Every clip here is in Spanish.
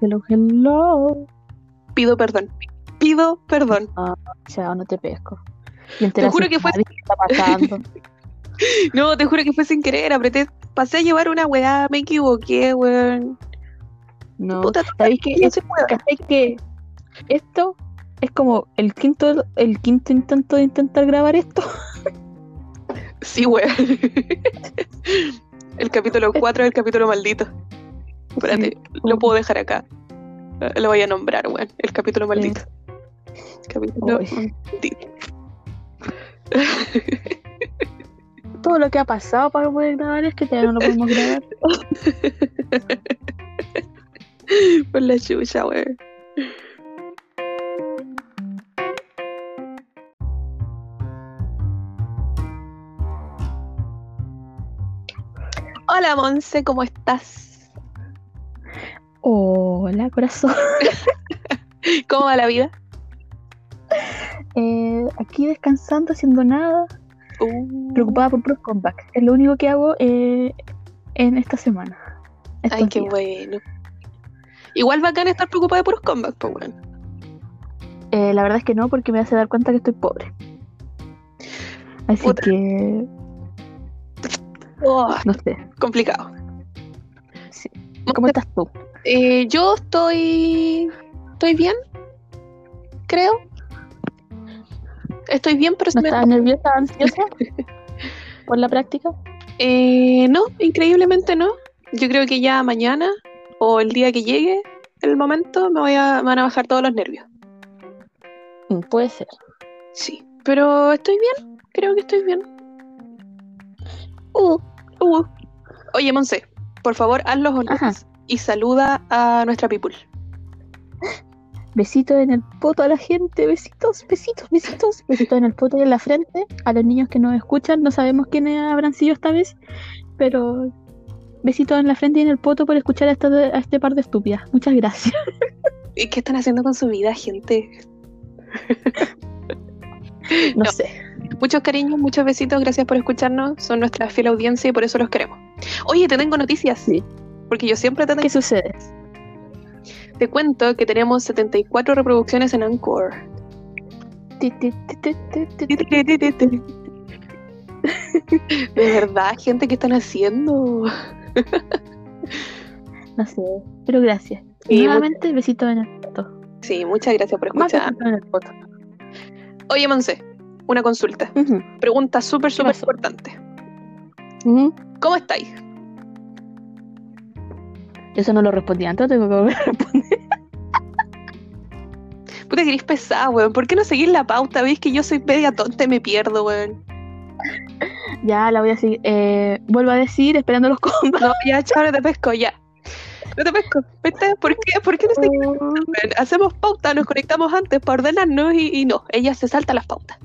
hello, hello. Pido perdón. Pido perdón. Ah, chao, no te pesco. Te juro que fue-. No, te juro que fue sin querer. Apreté, pasé a llevar una weá, me equivoqué, weón. No. Puta, ¿Sabéis que, no es- se puede. ¿cachai que esto es como el quinto, el quinto intento de intentar grabar esto? Sí, weón. El capítulo 4 es el capítulo maldito. Espérate, lo puedo dejar acá. Lo voy a nombrar, weón. El capítulo maldito. Capítulo maldito. Todo lo que ha pasado para poder grabar es que ya no lo podemos grabar. Por la chucha, weón. Hola, Monse, ¿cómo estás? Hola, corazón. ¿Cómo va la vida? Eh, aquí descansando, haciendo nada, Uh, preocupada por Pro Comeback. Es lo único que hago eh, en esta semana. Ay, qué días. bueno. Igual bacán estar preocupada puros combats, pues, weón. Eh, la verdad es que no, porque me hace dar cuenta que estoy pobre. Así Puta. que, Oh, no sé. complicado. Sí. ¿Cómo estás tú? Eh, yo estoy. Estoy bien, creo. Estoy bien, pero ¿No me- estás nerviosa, ansiosa por la práctica? Eh, no, increíblemente no. Yo creo que ya mañana o el día que llegue el momento me, voy a, me van a bajar todos los nervios. Mm, puede ser. Sí, pero estoy bien, creo que estoy bien. Uh, uh. Oye, Monse, por favor, haz los honores Ajá. Y saluda a nuestra people. Besitos en el poto a la gente, besitos, besitos, besitos, besitos en el poto y en la frente. A los niños que nos escuchan, no sabemos quiénes habrán sido esta vez, pero besitos en la frente y en el poto por escuchar a, esta- a este par de estúpidas. Muchas gracias. ¿Y qué están haciendo con su vida, gente? No, No. sé. Muchos cariños, muchos besitos, gracias por escucharnos. Son nuestra fiel audiencia y por eso los queremos. Oye, te tengo noticias. Sí. Porque yo siempre te, tengo- ¿Qué sucede? te cuento que tenemos 74 reproducciones en Anchor. De verdad, gente, ¿qué están haciendo? No sé, pero gracias. Y nuevamente, besitos en el poto. Sí, muchas gracias por escuchar. en el. Oye, Monse, una consulta. Pregunta súper, súper importante. ujú. ¿Cómo estáis? Eso no lo respondí antes, tengo que volver a responder. Puta, que eres pesada, weón. ¿Por qué no seguís la pauta? ¿Veis que yo soy media tonta y me pierdo, weón? Ya la voy a seguir. Eh, vuelvo a decir, esperando los combos. No, ya, chao, no te pesco, ya. No te pesco. ¿Viste? ¿Por qué? ¿Por qué no seguís? weón? Hacemos pauta, nos conectamos antes para ordenarnos y, y no, ella se salta las pautas.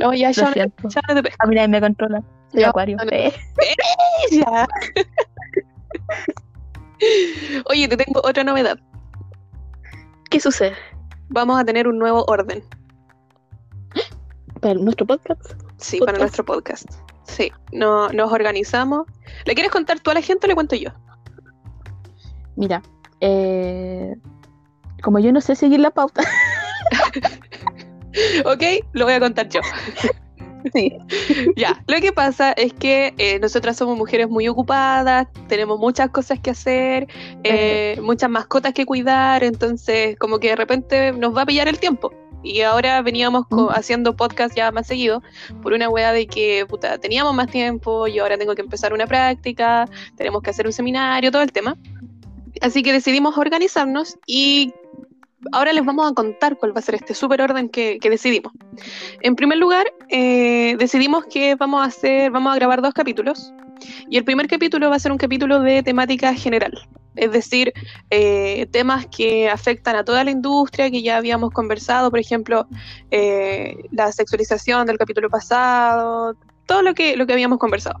No, ya, chao, no, te- no pesco. Ah, mira, me controla. Soy Ya, acuario. no, no. Ya. Oye, te tengo otra novedad. ¿Qué sucede? Vamos a tener un nuevo orden. Para nuestro podcast. Sí, para nuestro podcast. Sí, no, nos organizamos. ¿Le quieres contar tú a la gente o le cuento yo? Mira, eh, como yo no sé seguir la pauta. Ok, lo voy a contar yo. Sí. Ya, lo que pasa es que eh, nosotras somos mujeres muy ocupadas, tenemos muchas cosas que hacer, eh, muchas mascotas que cuidar, entonces como que de repente nos va a pillar el tiempo. Y ahora veníamos Mm. haciendo podcast ya más seguido por una wea de que puta, teníamos más tiempo, y ahora tengo que empezar una práctica, tenemos que hacer un seminario, todo el tema. Así que decidimos organizarnos y ahora les vamos a contar cuál va a ser este super orden que, decidimos. En primer lugar, eh, decidimos que vamos a hacer, vamos a grabar dos capítulos. Y el primer capítulo va a ser un capítulo de temática general. Es decir, eh, temas que afectan a toda la industria, que ya habíamos conversado, por ejemplo, eh, la sexualización del capítulo pasado, todo lo que, lo que habíamos conversado.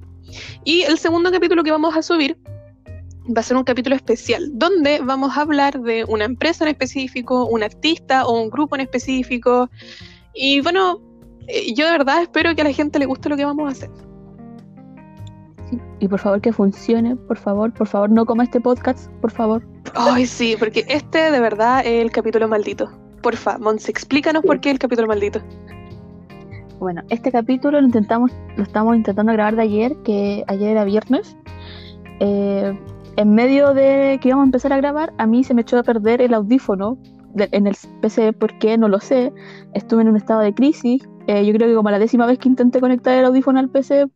Y el segundo capítulo que vamos a subir va a ser un capítulo especial, donde vamos a hablar de una empresa en específico, un artista o un grupo en específico. Y bueno, eh, yo de verdad espero que a la gente le guste lo que vamos a hacer. Y por favor que funcione, por favor, por favor, no coma este podcast, por favor. Ay, sí, porque este de verdad es el capítulo maldito. Porfa, Monse, explícanos por qué el capítulo maldito. Bueno, este capítulo lo intentamos, lo estamos intentando grabar de ayer, que ayer era viernes. Eh, en medio de que íbamos a empezar a grabar, a mí se me echó a perder el audífono en el PC, ¿por qué? No lo sé. Estuve en un estado de crisis. Eh, yo creo que como la décima vez que intenté conectar el audífono al PC,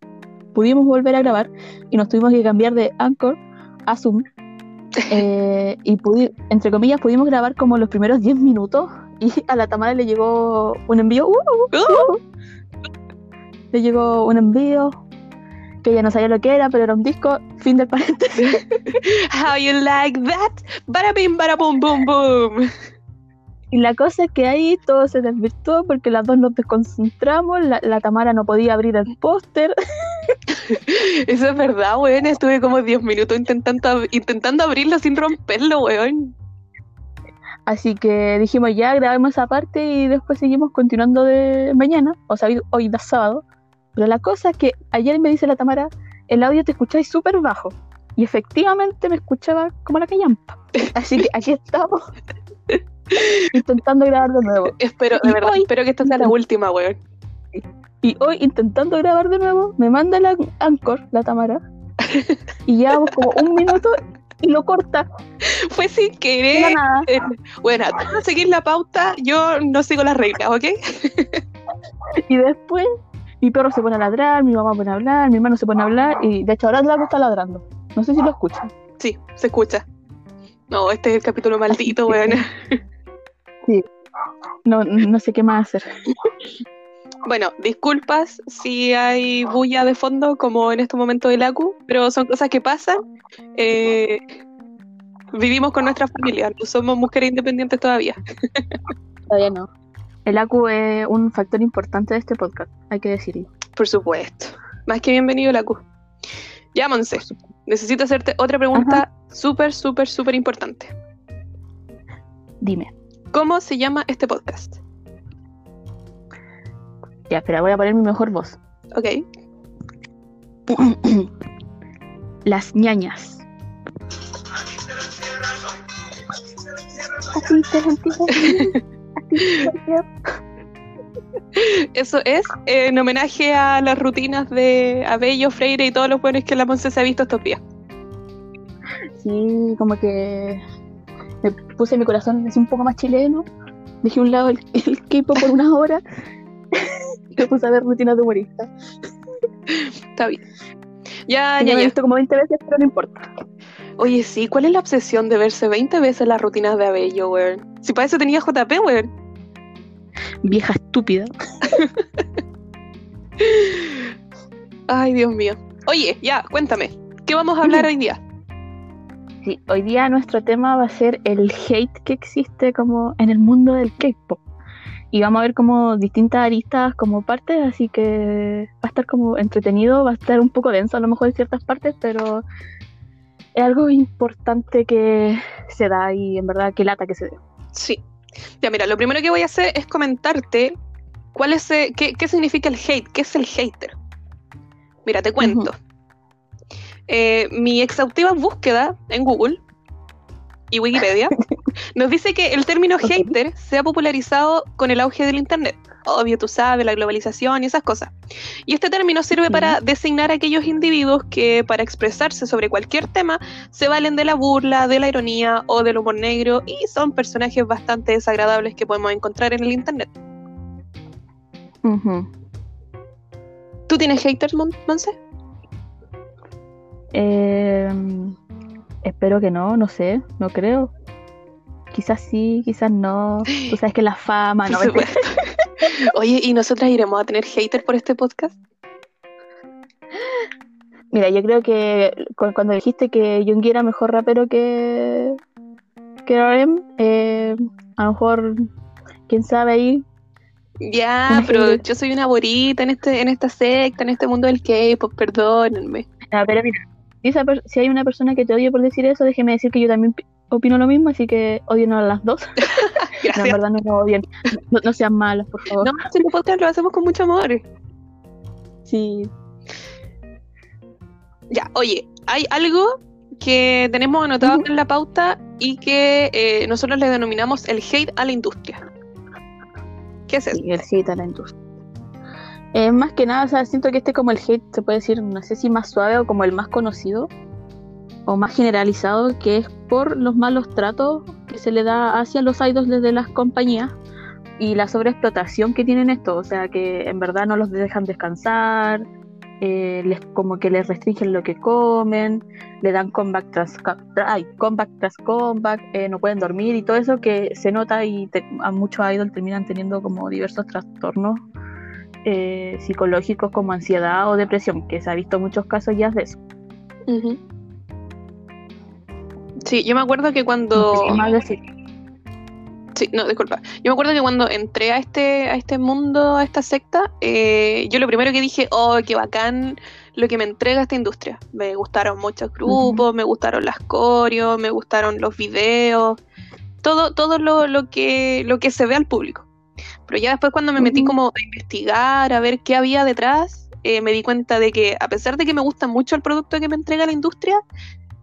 pudimos volver a grabar y nos tuvimos que cambiar de Anchor a Zoom. Eh, y entre comillas pudimos grabar como los primeros 10 minutos y a la Tamara le llegó un envío. ¡uh! ¡Oh! le llegó un envío que ella no sabía lo que era, pero era un disco, fin del paréntesis. How you like that? Bada bim, bada boom, boom, boom. Y la cosa es que ahí todo se desvirtuó porque las dos nos desconcentramos, la, la Tamara no podía abrir el póster, Eso es verdad, weón. Estuve como 10 minutos intentando, intentando abrirlo sin romperlo, weón. así que dijimos ya, grabemos esa parte y después seguimos continuando de mañana, o sea, hoy, hoy da sábado. Pero la cosa es que ayer me dice la Tamara, el audio te escucháis súper bajo. Y efectivamente me escuchaba como la callampa. Así que aquí estamos intentando grabar de nuevo. Espero, de Y verdad, hoy- espero que esta sea la última, weón. Y hoy intentando grabar de nuevo, me manda la Anchor, la Tamara, y llevamos como un minuto y lo corta. Fue sin querer. nada. Eh, Bueno, tú no seguir la pauta, yo no sigo las reglas, ¿ok? Y después mi perro se pone a ladrar, mi mamá pone a hablar, mi hermano se pone a hablar, y de hecho ahora Drago está ladrando. No sé si lo escuchan. Sí, se escucha. No, este es el capítulo maldito, weón. No, no sé qué más hacer. Bueno, disculpas si hay bulla de fondo, como en este momento del ACU, pero son cosas que pasan. Eh, vivimos con nuestra familia, no somos mujeres independientes todavía. Todavía no. El ACU es un factor importante de este podcast, hay que decirlo. Por supuesto. Más que bienvenido el ACU. Ya, Monse, necesito hacerte otra pregunta súper, súper, súper importante. Dime. ¿Cómo se llama este podcast? Ya, espera, voy a poner mi mejor voz. Ok. Las ñañas. Eso es en homenaje a las rutinas de Abello, Freire y todos los buenos que la Monse se ha visto estos días. Sí, como que me puse mi corazón un poco más chileno. Dejé a un lado el, el K-pop por unas horas. y me puse a ver rutinas de humorista. Está bien. Ya, ya, ya he visto como 20 veces, pero no importa. Oye, sí, ¿cuál es la obsesión de verse 20 veces las rutinas de Abello, weón? Si para eso tenía JP, weón. Vieja estúpida. Ay, Dios mío. Oye, ya, cuéntame. ¿Qué vamos a hablar hoy día? Sí, hoy día nuestro tema va a ser el hate que existe como en el mundo del K-pop. Y vamos a ver como distintas aristas como partes, así que va a estar como entretenido, va a estar un poco denso a lo mejor en ciertas partes, pero es algo importante que se da y en verdad que lata que se dé. Sí. Ya, mira, lo primero que voy a hacer es comentarte cuál es, eh, qué, qué significa el hate, qué es el hater. Mira, te cuento. Eh, mi exhaustiva búsqueda en Google y Wikipedia nos dice que el término hater se ha popularizado con el auge del Internet. Obvio, tú sabes, la globalización y esas cosas. Y este término sirve para designar a aquellos individuos que, para expresarse sobre cualquier tema, se valen de la burla, de la ironía o del humor negro y son personajes bastante desagradables que podemos encontrar en el Internet. ¿Tú tienes haters, Mon- Monse? Eh, espero que no, no sé, no creo. Quizás sí, quizás no. Tú sabes que la fama, no. Oye, ¿y nosotras iremos a tener haters por este podcast? Mira, yo creo que cu- cuando dijiste que Yoongi era mejor rapero que, que RM, eh, a lo mejor, quién sabe ahí. Ya, pero hater. yo soy una borita en este, en esta secta, en este mundo del K-pop, perdónenme. Ah, pero mira, si, esa si hay una persona que te odia por decir eso, déjeme decir que yo también opino lo mismo, así que odien a las dos. No, en Gracias. verdad no nos odien. No, no sean malas, por favor. No, si el podcast lo hacemos con mucho amor. Sí. Ya, oye, hay algo que tenemos anotado en la pauta y que eh, nosotros le denominamos el hate a la industria. ¿Qué es eso? Sí, el hate a la industria. Eh, más que nada, o sea, siento que este como el hate, se puede decir, no sé si más suave o como el más conocido o más generalizado, que es por los malos tratos que se le da hacia los idols desde las compañías y la sobreexplotación que tienen esto, o sea, que en verdad no los dejan descansar, eh, les, como que les restringen lo que comen, le dan comeback tras, ay, comeback, tras comeback, eh, no pueden dormir y todo eso que se nota y te- a muchos idols terminan teniendo como diversos trastornos eh, psicológicos como ansiedad o depresión, que se ha visto muchos casos ya de eso. Ujú. Sí, yo me acuerdo que cuando... decir. Sí, no, disculpa. Yo me acuerdo que cuando entré a este, a este mundo, a esta secta, eh, yo lo primero que dije, oh, qué bacán lo que me entrega esta industria. Me gustaron muchos grupos, me gustaron las coreos, me gustaron los videos, todo, todo lo, lo que, lo que se ve al público. Pero ya después cuando me metí como a investigar, a ver qué había detrás, eh, me di cuenta de que a pesar de que me gusta mucho el producto que me entrega la industria,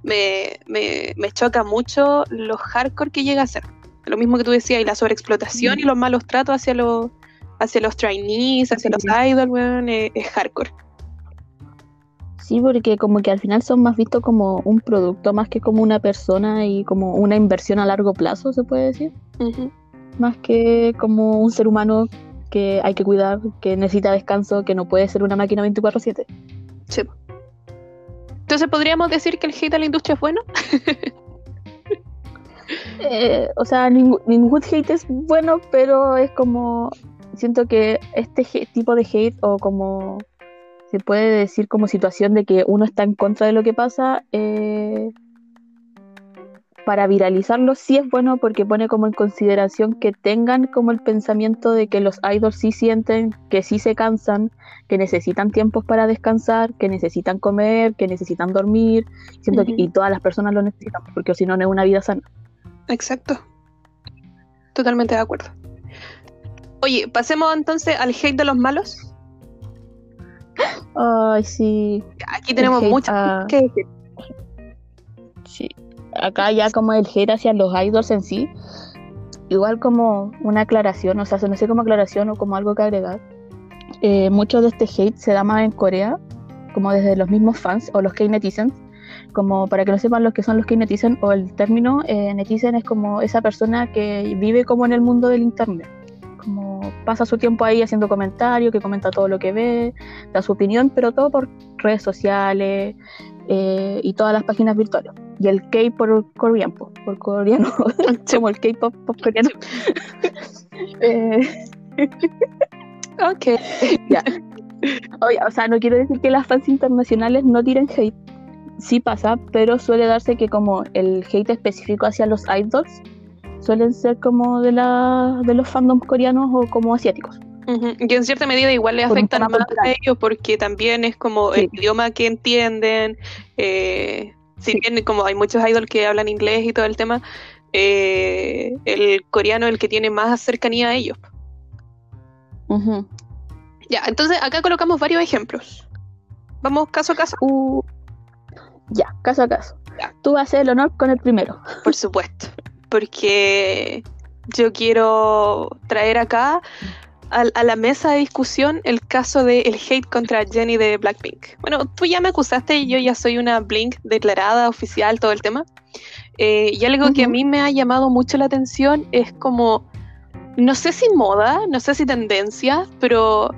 me, me, me choca mucho lo hardcore que llega a ser. Lo mismo que tú decías, y la sobreexplotación y los malos tratos hacia los hacia los trainees, hacia los idols, weón, es, es hardcore. Sí, porque como que al final son más vistos como un producto más que como una persona y como una inversión a largo plazo, se puede decir. Más que como un ser humano que hay que cuidar, que necesita descanso, que no puede ser una máquina 24/7. Sí. Entonces, ¿podríamos decir que el hate a la industria es bueno? Eh, o sea, ningún, hate es bueno, pero es como. Siento que este tipo de hate, o como se puede decir como situación de que uno está en contra de lo que pasa, eh, para viralizarlo sí es bueno porque pone como en consideración que tengan como el pensamiento de que los idols sí sienten, que sí se cansan, que necesitan tiempos para descansar, que necesitan comer, que necesitan dormir. Siento que, y todas las personas lo necesitan, porque si no, no es una vida sana. Exacto. Totalmente de acuerdo. Oye, pasemos entonces al hate de los malos. Ay, sí. Aquí tenemos mucho a- que decir. Sí. Acá ya como el hate hacia los idols en sí, igual como una aclaración, o sea, no sé como aclaración o como algo que agregar. Eh, mucho de este hate se da más en Corea, como desde los mismos fans o los K-netizens. Como para que no sepan los que son los K-netizen o el término eh, netizen es como esa persona que vive como en el mundo del internet. Como pasa su tiempo ahí haciendo comentarios, que comenta todo lo que ve, da su opinión, pero todo por redes sociales eh, y todas las páginas virtuales. Y el K por coreano, po, por coreano, como el K-pop pop coreano. Eh, Ok. ya. Oye, o sea, no quiero decir que las fans internacionales no tiren hate. Sí pasa, pero suele darse que como el hate específico hacia los idols suelen ser como de, la, de los fandoms coreanos o como asiáticos. Que en cierta medida igual les afectan más cultural. a ellos porque también es como Sí. el idioma que entienden. eh, si Sí. bien como hay muchos idols que hablan inglés y todo el tema, eh, el coreano es el que tiene más cercanía a ellos. Ya, entonces acá colocamos varios ejemplos. Vamos caso a caso, Uh, ya, caso a caso. Ya. Tú vas a hacer el honor con el primero. por supuesto. Porque yo quiero traer acá a, la mesa de discusión el caso del hate contra Jenny de Blackpink. Bueno, tú ya me acusaste y yo ya soy una Blink declarada, oficial, todo el tema. Eh, y algo que a mí me ha llamado mucho la atención es como, no sé si moda, no sé si tendencia, pero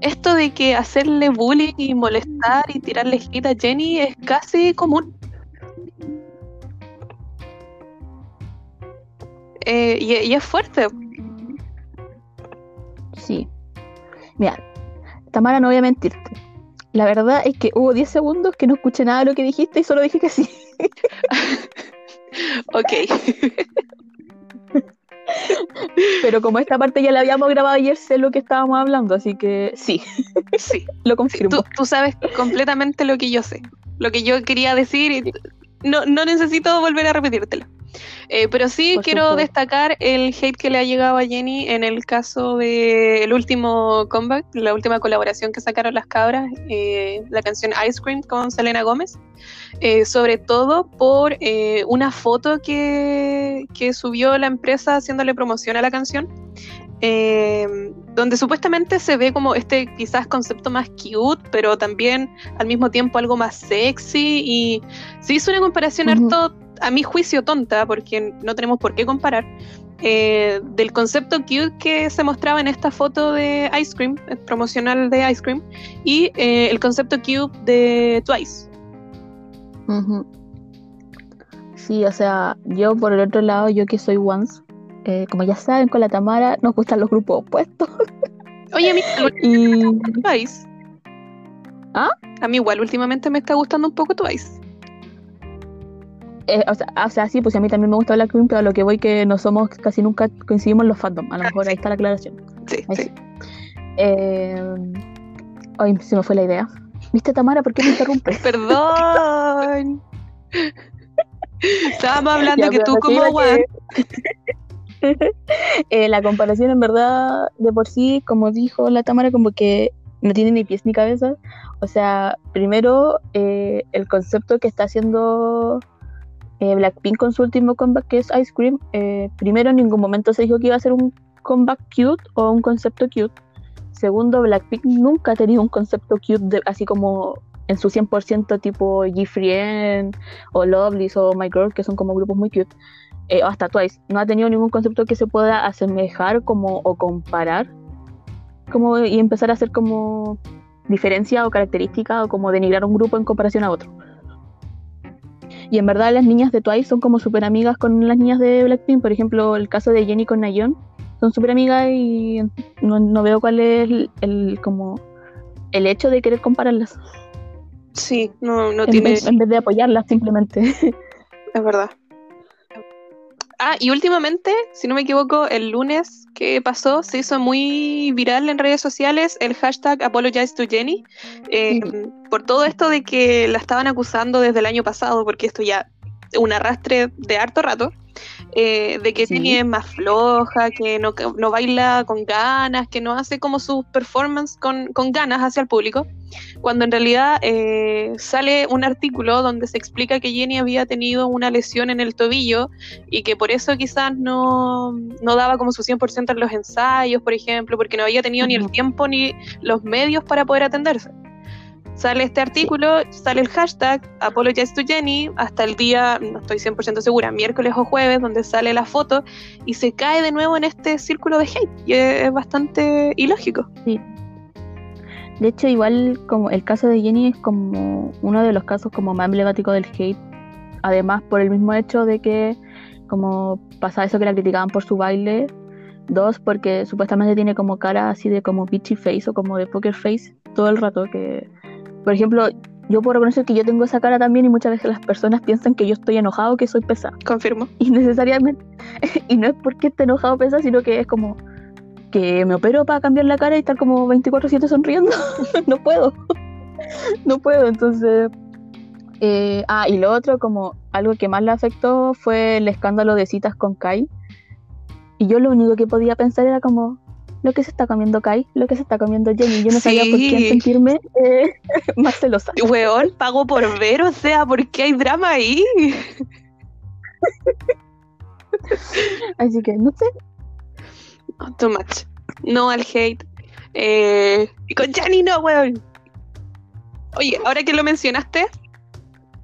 esto de que hacerle bullying y molestar y tirarle hate a Jenny es casi común. Eh, y, y es fuerte. Sí. Mira, Tamara, no voy a mentirte. La verdad es que hubo 10 segundos que no escuché nada de lo que dijiste y solo dije que sí. Ok. Pero como esta parte ya la habíamos grabado ayer, sé lo que estábamos hablando, así que sí, sí. lo sí, confirmo. tú, tú sabes completamente lo que yo sé. Lo que yo quería decir y no, no necesito volver a repetírtelo. Eh, pero sí Por quiero supuesto. destacar el hate que le ha llegado a Jenny en el caso del último comeback, la última colaboración que sacaron las cabras, eh, la canción Ice Cream con Selena Gómez, eh, sobre todo por eh, una foto que, que subió la empresa haciéndole promoción a la canción. donde supuestamente se ve como este quizás concepto más cute, pero también al mismo tiempo algo más sexy y se hizo una comparación harto a mi juicio tonta, porque no tenemos por qué comparar, eh, del concepto cute que se mostraba en esta foto de Ice Cream, eh, promocional de Ice Cream, y eh, el concepto cute de Twice. Sí, o sea, yo por el otro lado, yo que soy once, eh, como ya saben, con la Tamara nos gustan los grupos opuestos. Oye, a mí Y Twice. ¿Ah? A mí igual últimamente me está gustando un poco Twice. Eh, o, sea, o sea, sí, pues a mí también me gusta Blackpink, pero a lo que voy que no somos, casi nunca coincidimos en los fandom. A lo Ah, mejor sí. ahí está la aclaración. Sí, Ahí sí. sí. Eh, ay, se me fue la idea. ¿Viste, Tamara? ¿Por qué me interrumpes? Perdón. Estábamos hablando Ya, que tú como que- Eh, la comparación en verdad de por sí, como dijo la Tamara, como que no tiene ni pies ni cabeza. O sea, primero eh, el concepto que está haciendo eh, Blackpink con su último comeback, que es Ice Cream, eh, primero en ningún momento se dijo que iba a ser un comeback cute o un concepto cute. Segundo, Blackpink nunca ha tenido un concepto cute de- así como en su 100% tipo G-Friend o Loveless o My Girl, que son como grupos muy cute eh, o hasta Twice, no ha tenido ningún concepto que se pueda asemejar como o comparar como y empezar a hacer como diferencia o característica o como denigrar un grupo en comparación a otro. Y en verdad las niñas de Twice son como súper amigas con las niñas de Blackpink, por ejemplo el caso de Jenny con Nayeon, son súper amigas y no, no veo cuál es el, el- como el hecho de querer compararlas Sí, no, no en, tiene. vez, en vez de apoyarlas simplemente. Es verdad. Ah, y últimamente, si no me equivoco, el lunes que pasó se hizo muy viral en redes sociales el hashtag Apologize to Jenny eh, por todo esto de que la estaban acusando desde el año pasado, porque esto ya es un arrastre de harto rato, eh, de que Sí. Jenny es más floja, que no, no baila con ganas, que no hace como sus performance con, con ganas hacia el público cuando en realidad eh, sale un artículo donde se explica que Jenny había tenido una lesión en el tobillo y que por eso quizás no, no daba como su 100% en los ensayos, por ejemplo, porque no había tenido ni el tiempo ni los medios para poder atenderse. Sale este artículo, sale el hashtag Apologize to Jenny hasta el día, no estoy 100% segura, miércoles o jueves, donde sale la foto y se cae de nuevo en este círculo de hate. Y es, bastante ilógico. De hecho, igual como el caso de Jenny es como uno de los casos como más emblemáticos del hate. Además, por el mismo hecho de que como pasaba eso que la criticaban por su baile. Dos, porque supuestamente tiene como cara así de como bitchy face o como de poker face todo el rato. Que, por ejemplo, yo puedo reconocer que yo tengo esa cara también y muchas veces las personas piensan que yo estoy enojado, que soy pesada. Confirmo. Y necesariamente, y no es porque esté enojado o pesada, sino que es como que me opero para cambiar la cara y estar como 24/7 sonriendo. no puedo. no puedo, entonces... eh, ah, y lo otro, como algo que más le afectó fue el escándalo de citas con Kai. Y yo lo único que podía pensar era como, lo que se está comiendo Kai, lo que se está comiendo Jenny. Yo no sabía por quién sentirme eh, más celosa. Weón, pago por ver, o sea, ¿por qué hay drama ahí? Así que, no sé. No, too much. No al hate. Eh, y con Jenny no, weón. Oye, ahora que lo mencionaste,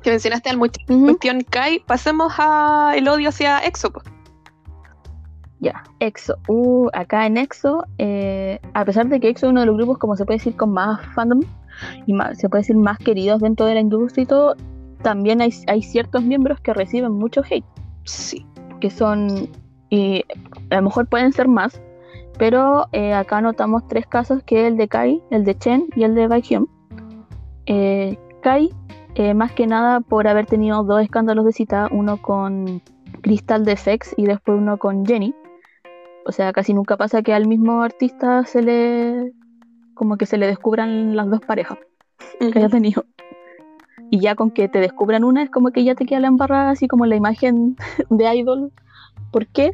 que mencionaste al muchacho Ujú. cuestión Kai, pasemos a el odio hacia Exo. Ya, EXO. Uh, acá en EXO, eh, a pesar de que EXO es uno de los grupos, como se puede decir, con más fandom y más, se puede decir más queridos dentro de la industria y todo, también hay, hay ciertos miembros que reciben mucho hate, Sí. que son, y a lo mejor pueden ser más, pero eh, acá notamos tres casos, que es el de Kai, el de Chen y el de Baekhyun. Eh, Kai, más que nada por haber tenido dos escándalos de cita, uno con Crystal de Fex y después uno con Jenny. O sea, casi nunca pasa que al mismo artista se le como que se le descubran las dos parejas que haya tenido. y ya con que te descubran una es como que ya te queda la embarrada, así como la imagen de idol. ¿Por qué?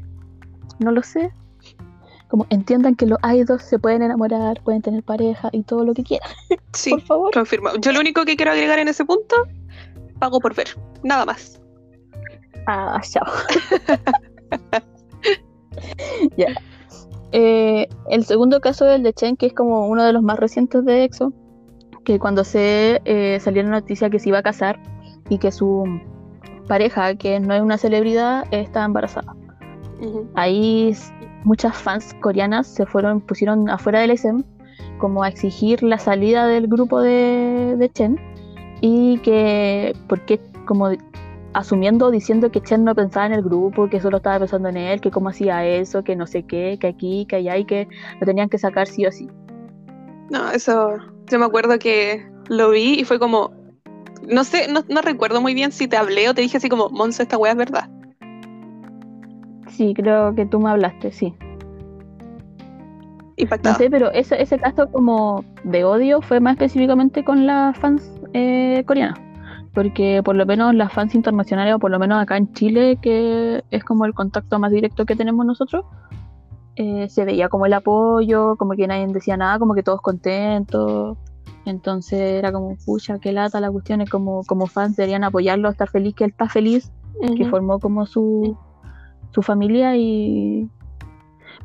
No lo sé. Como entiendan que los idols se pueden enamorar, pueden tener pareja y todo lo que quieran. Sí, Por favor. confirmo. Yo lo único que quiero agregar en ese punto, pago por ver. Nada más. Ah, chao. ya. Eh, el segundo caso del de Chen, que es como uno de los más recientes de EXO, que cuando se eh, salió la noticia que se iba a casar y que su pareja, que no es una celebridad, está embarazada. Ahí muchas fans coreanas se fueron, pusieron afuera del SM como a exigir la salida del grupo de, de Chen y que, porque como asumiendo, diciendo que Chen no pensaba en el grupo, que solo estaba pensando en él, que cómo hacía eso, que no sé qué, que aquí, que allá y que lo tenían que sacar sí o sí. No, eso. Yo me acuerdo que lo vi y fue como. No sé, no, no recuerdo muy bien si te hablé o te dije así como, Monse, esta wea es verdad. Sí, creo que tú me hablaste, sí. No Impactada. sé, pero ese, ese caso como de odio fue más específicamente con las fans eh, coreanas. Porque por lo menos las fans internacionales, o por lo menos acá en Chile, que es como el contacto más directo que tenemos nosotros, eh, se veía como el apoyo, como que nadie decía nada, como que todos contentos. Entonces era como, pucha, qué lata la cuestión, es como, como fans deberían apoyarlo, estar feliz que él está feliz que formó como su, su familia y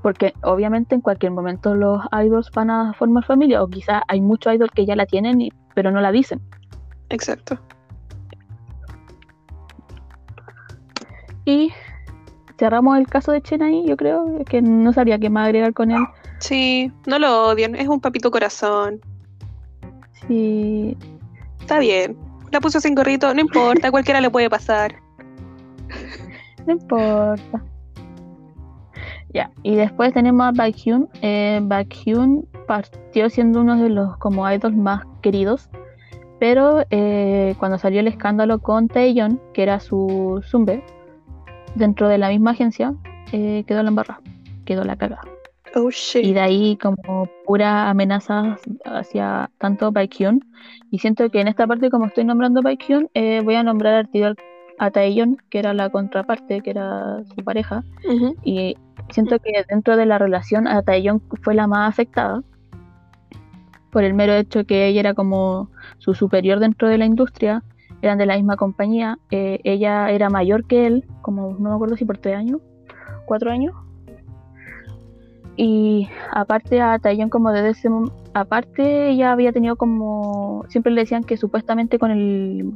porque obviamente en cualquier momento los idols van a formar familia o quizás hay muchos idols que ya la tienen y- pero no la dicen Exacto. Y cerramos el caso de Chen ahí yo creo que no sabría qué más agregar con él Sí, no lo odian, es un papito corazón. sí Está bien. La puso sin gorrito, no importa, cualquiera le puede pasar. no importa ya y después tenemos a Baekhyun eh, Baekhyun partió siendo uno de los como idols más queridos pero eh, cuando salió el escándalo con Taeyeon, que era su Zumbe, dentro de la misma agencia, eh, quedó la embarrada, quedó la cagada. Oh Y de ahí como pura amenaza hacia tanto Baekhyun. Y siento que en esta parte, como estoy nombrando Baekhyun, eh, voy a nombrar a Taeyeon, que era la contraparte, que era su pareja. Y siento que dentro de la relación a Taeyeon fue la más afectada por el mero hecho que ella era como su superior dentro de la industria, eran de la misma compañía, eh, ella era mayor que él, como no me acuerdo si por tres años, cuatro años. Y aparte a Taeyeon como desde ese aparte ella había tenido como siempre le decían que supuestamente con el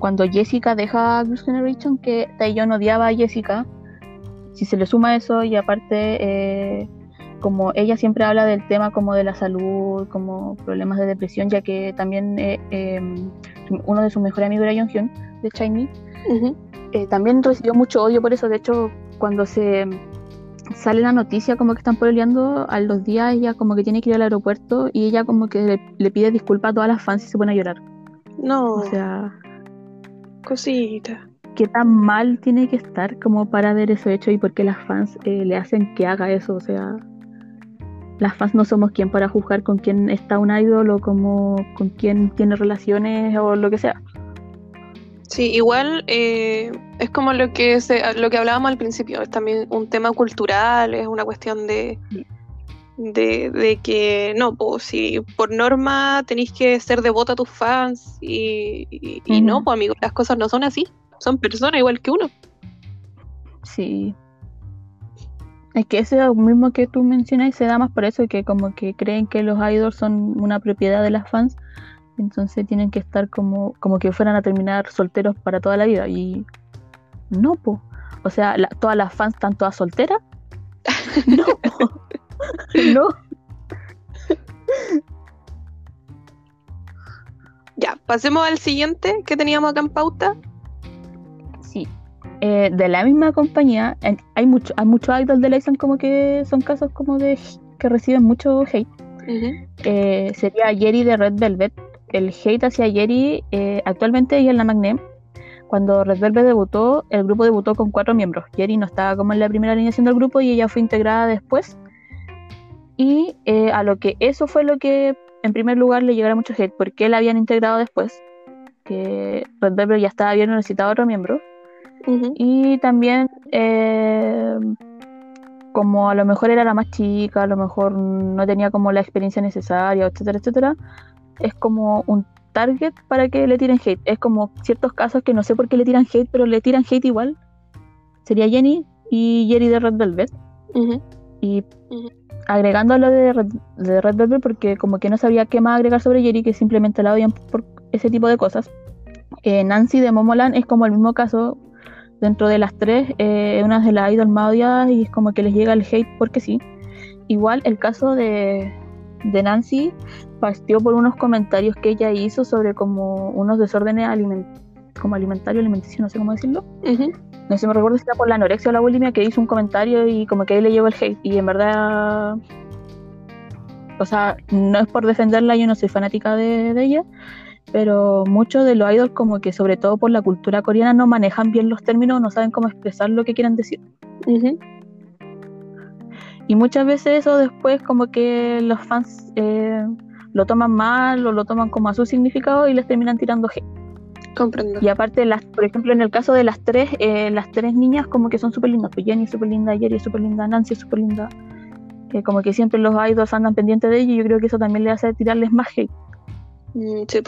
cuando Jessica deja Girls' Generation que Taeyeon odiaba a Jessica si se le suma eso y aparte eh, como ella siempre habla del tema como de la salud, como problemas de depresión, ya que también eh, eh, uno de sus mejores amigos era Jonghyun de Shiny, eh, también recibió mucho odio por eso. De hecho, cuando se sale la noticia como que están peleando, a los días ella como que tiene que ir al aeropuerto y ella como que le, le pide disculpas a todas las fans y se pone a llorar. No, O sea, cosita. qué tan mal tiene que estar como para ver eso hecho y por qué las fans eh, le hacen que haga eso. O sea, las fans no somos quien para juzgar con quién está un idol o como con quién tiene relaciones o lo que sea. Sí, igual eh, es como lo que se, lo que hablábamos al principio, es también un tema cultural, es una cuestión de, de, de que no, pues si por norma tenéis que ser devoto a tus fans y, y- y no, pues amigo, las cosas no son así, son personas igual que uno. Sí. Es que eso mismo que tú mencionas se da más por eso que como que creen que los idols son una propiedad de las fans, entonces tienen que estar como, como que fueran a terminar solteros para toda la vida y no, po. O sea, la- todas las fans están todas solteras. no. po. no. Ya, pasemos al siguiente que teníamos acá en pauta. Eh, de la misma compañía, en- hay mucho, hay muchos idols de Leyson como que son casos como de que reciben mucho hate. eh, sería Jerry de Red Velvet. El hate hacia Jerry, eh, actualmente ella es la Magnem. Cuando Red Velvet debutó, el grupo debutó con cuatro miembros. Jerry no estaba como en la primera alineación del grupo y ella fue integrada después. Y eh, a lo que eso fue lo que en primer lugar le llegara mucho hate, porque la habían integrado después. que Red Velvet ya estaba bien, necesitaba otro miembro. Y también, eh, como a lo mejor era la más chica, a lo mejor no tenía como la experiencia necesaria, etcétera, etcétera, es como un target para que le tiren hate. Es como ciertos casos que no sé por qué le tiran hate, pero le tiran hate igual. Sería Jenny y Jerry de Red Velvet. Y Ujú. agregando a lo de Red, de Red Velvet, porque como que no sabía qué más agregar sobre Jerry, que simplemente la odian por ese tipo de cosas. Eh, Nancy de Momoland es como el mismo caso dentro de las tres, eh, una de las idols más odiadas y es como que les llega el hate porque sí. Igual el caso de, de Nancy partió por unos comentarios que ella hizo sobre como unos desórdenes aliment como alimentario, alimenticio, no sé cómo decirlo. Ujú. No sé, me recuerdo si era por la anorexia o la bulimia que hizo un comentario y como que ahí le llegó el hate. Y en verdad, o sea, no es por defenderla, yo no soy fanática de, de ella, pero muchos de los idols como que sobre todo por la cultura coreana no manejan bien los términos, no saben cómo expresar lo que quieren decir. Y muchas veces eso después como que los fans eh, lo toman mal o lo toman como a su significado y les terminan tirando hate. Comprendo. Y aparte, las, por ejemplo, en el caso de las tres, eh, las tres niñas como que son súper lindas. Pues Jenny es súper linda, Jerry es súper linda, Nancy es súper linda. Que como que siempre los idols andan pendientes de ellos y yo creo que eso también le hace tirarles más hate. Mm, sí.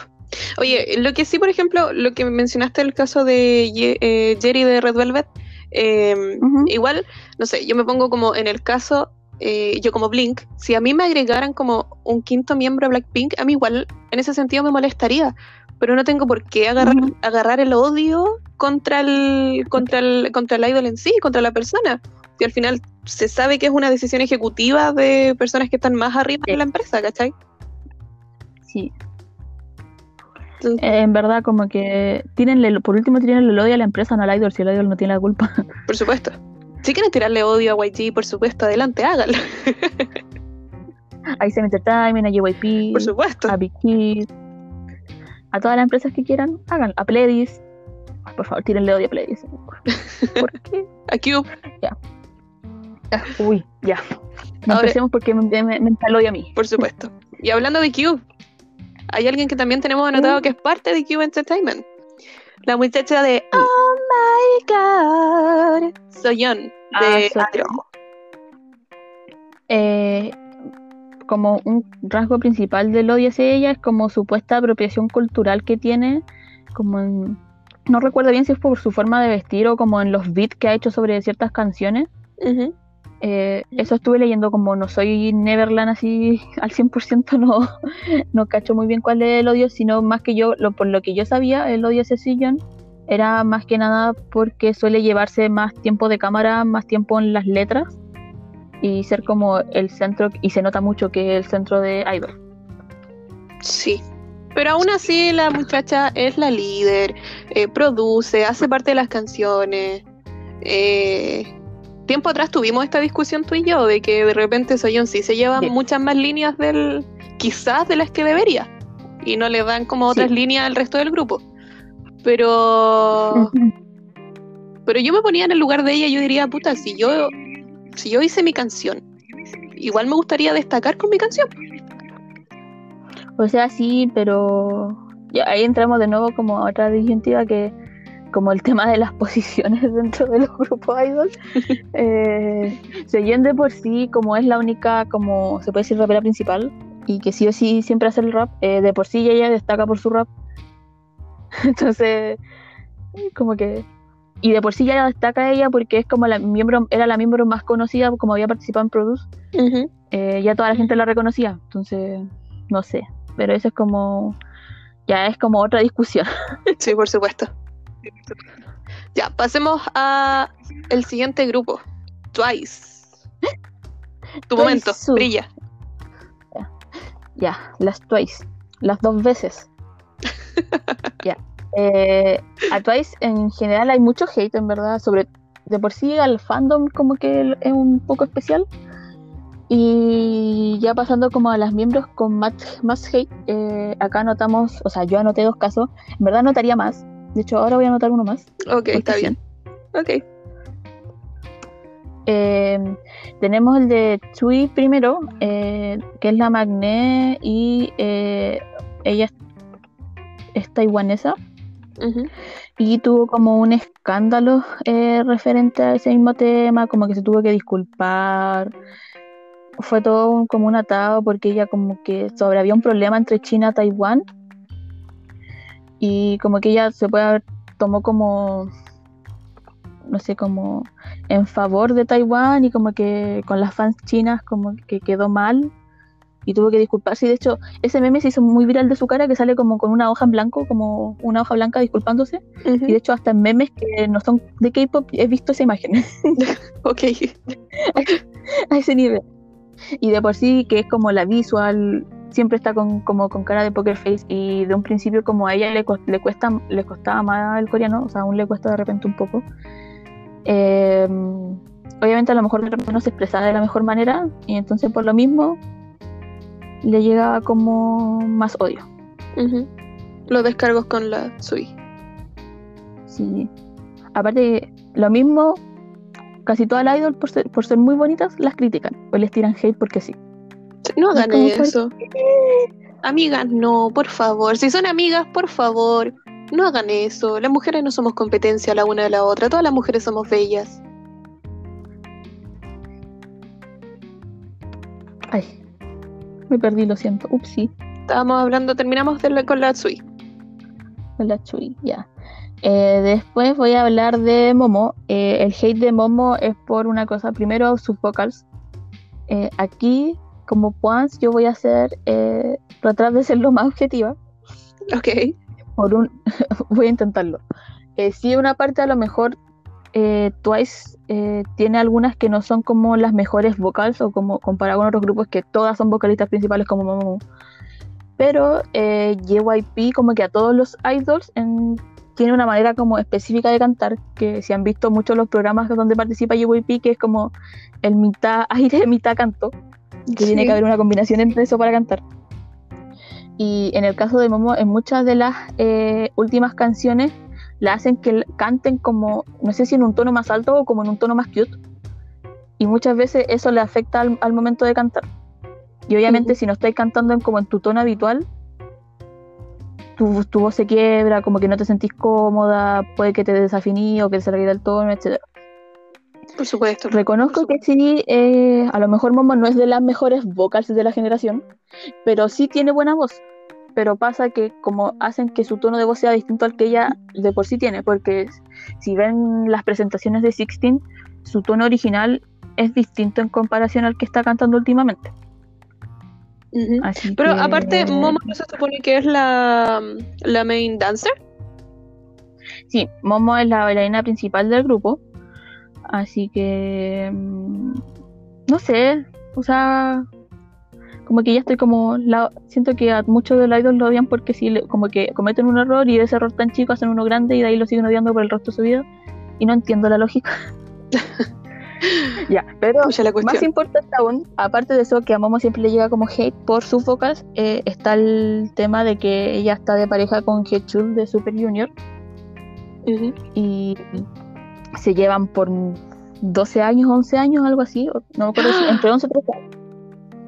Oye, lo que sí, por ejemplo, lo que mencionaste el caso de Ye- eh, Jerry de Red Velvet, eh, igual, no sé, yo me pongo como en el caso, eh, yo como Blink, si a mí me agregaran como un quinto miembro a Blackpink, a mí igual en ese sentido me molestaría, pero no tengo por qué agarrar, agarrar el odio contra el, contra el, contra el idol en sí, contra la persona. Y al final se sabe que es una decisión ejecutiva de personas que están más arriba de Sí. la empresa, ¿cachai? Sí. Eh, en verdad, como que tírenle, por último, tienen el odio a la empresa, no al idol, si el idol no tiene la culpa. Por supuesto. Si quieren tirarle odio a YG, por supuesto, adelante, háganlo. a ICM Entertainment, a JYP, Por supuesto. a Big Hit, a todas las empresas que quieran, hagan, a Pledis. Ay, por favor, tírenle odio a Pledis. ¿Por qué? A Cube, Ah, Uy, ya. No empecemos porque me, me, me odio a mí. por supuesto. Y hablando de Cube, hay alguien que también tenemos anotado Mm. que es parte de Cube Entertainment. La muchacha de Oh my god. Soyeon, Ah, de eh, como un rasgo principal del odio hacia ella es como supuesta apropiación cultural que tiene, como en- no recuerdo bien si es por su forma de vestir o como en los beats que ha hecho sobre ciertas canciones. Ujú. Eh, eso estuve leyendo como no soy Neverland así al 100%, no, no cacho muy bien cuál es el odio, sino más que yo, lo, por lo que yo sabía, el odio hacia Sillon era más que nada porque suele llevarse más tiempo de cámara, más tiempo en las letras y ser como el centro, y se nota mucho que es el centro de Idol. Sí. Pero aún así la muchacha es la líder, eh, produce, hace parte de las canciones. Eh, tiempo atrás tuvimos esta discusión tú y yo de que de repente Soyeon sí se lleva Sí. muchas más líneas del quizás de las que debería y no le dan como Sí. otras líneas al resto del grupo. Pero pero yo me ponía en el lugar de ella y yo diría, puta, si yo si yo hice mi canción, igual me gustaría destacar con mi canción. O sea, sí, pero ya ahí entramos de nuevo como a otra disyuntiva que como el tema de las posiciones dentro de los grupos idol. eh, Seyen de por sí, como es la única, como se puede decir, rapera principal, y que sí o sí siempre hace el rap, eh, de por sí ella destaca por su rap. Entonces, como que... Y de por sí ya destaca ella porque es como la miembro, era la miembro más conocida, como había participado en Produce, Ujú. eh, ya toda la gente la reconocía. Entonces, no sé. Pero eso es como. Ya es como otra discusión. Sí, por supuesto. Ya, pasemos a el siguiente grupo. Twice. Tu Twice momento, Su. brilla. Ya, las Twice. Las dos veces. ya. Eh, a Twice en general hay mucho hate, en verdad. Sobre. De por sí al fandom como que es un poco especial. Y ya pasando como a las miembros con más, más hate, eh, acá anotamos, o sea, yo anoté dos casos, en verdad anotaría más, de hecho ahora voy a anotar uno más. Ok, está bien. Ok. Eh, tenemos el de Chui primero, eh, que es la Magné y eh, ella es, es taiwanesa. Y tuvo como un escándalo eh, referente a ese mismo tema, como que se tuvo que disculpar. Fue todo un- como un atado porque ella como que sobre había un problema entre China y Taiwán y como que ella se puede haber tomó como no sé, como en favor de Taiwán y como que con las fans chinas como que quedó mal y tuvo que disculparse. Y de hecho, ese meme se hizo muy viral de su cara que sale como con una hoja en blanco, como una hoja blanca disculpándose. Y de hecho, hasta en memes que no son de K-pop he visto esa imagen Ok. a ese nivel. Y de por sí, que es como la visual, siempre está con, como con cara de poker face. Y de un principio, como a ella le, le, cuesta, le costaba más el coreano, o sea, aún le cuesta de repente un poco. Eh, obviamente, a lo mejor no se expresaba de la mejor manera. Y entonces, por lo mismo, le llegaba como más odio. Ujú. Los descargos con la Sui. Sí. Aparte, lo mismo, casi todas las idols, por ser, por ser muy bonitas, las critican. O les tiran hate porque sí. No hagan eso. Amigas, no, por favor. Si son amigas, por favor, no hagan eso. Las mujeres no somos competencia la una de la otra. Todas las mujeres somos bellas. Ay, me perdí, lo siento. Upsi, Estábamos hablando, terminamos de la- con la Sui. con la Chui, ya. Eh, después voy a hablar de Momo. Eh, el hate de Momo es por una cosa. Primero, sus vocals. Eh, aquí, como Pons, yo voy a hacer, eh, tratar de ser lo más objetiva. Ok. por un voy a intentarlo. Eh, sí, una parte a lo mejor eh, Twice eh, tiene algunas que no son como las mejores vocals o como comparado con otros grupos que todas son vocalistas principales como Momo. Pero JYP como que a todos los idols en- tiene una manera como específica de cantar que si han visto muchos los programas donde participa JYP que es como el mitad aire, mitad canto que tiene que haber una combinación entre eso para cantar. Y en el caso de Momo, en muchas de las eh, últimas canciones la hacen que canten como, no sé si en un tono más alto o como en un tono más cute. Y muchas veces eso le afecta al, al momento de cantar. Y obviamente si no estáis cantando en, como en tu tono habitual, tu, tu voz se quiebra, como que no te sentís cómoda, puede que te desafiní o que te salga del tono, etc. Por supuesto. Reconozco Por que sí, eh, a lo mejor Momo no es de las mejores vocals de la generación, pero sí tiene buena voz. Pero pasa que como hacen que su tono de voz sea distinto al que ella de por sí tiene, porque si ven las presentaciones de Sixteen, su tono original es distinto en comparación al que está cantando últimamente. Pero que- aparte, Momo no se supone que es la, la main dancer. Sí, Momo es la bailarina principal del grupo. Así que. mm, No sé. O sea. Como que ya estoy como. la- siento que a muchos de los idols lo odian porque sí, le- como que cometen un error y de ese error tan chico hacen uno grande y de ahí lo siguen odiando por el resto de su vida. Y no entiendo la lógica. ya, pero la más importante aún, aparte de eso, que a Momo siempre le llega como hate por sus vocals, eh, está el tema de que ella está de pareja con Hechul de Super Junior y se llevan por 12 años, 11 años, algo así, no me acuerdo si entre 11 y 13 años.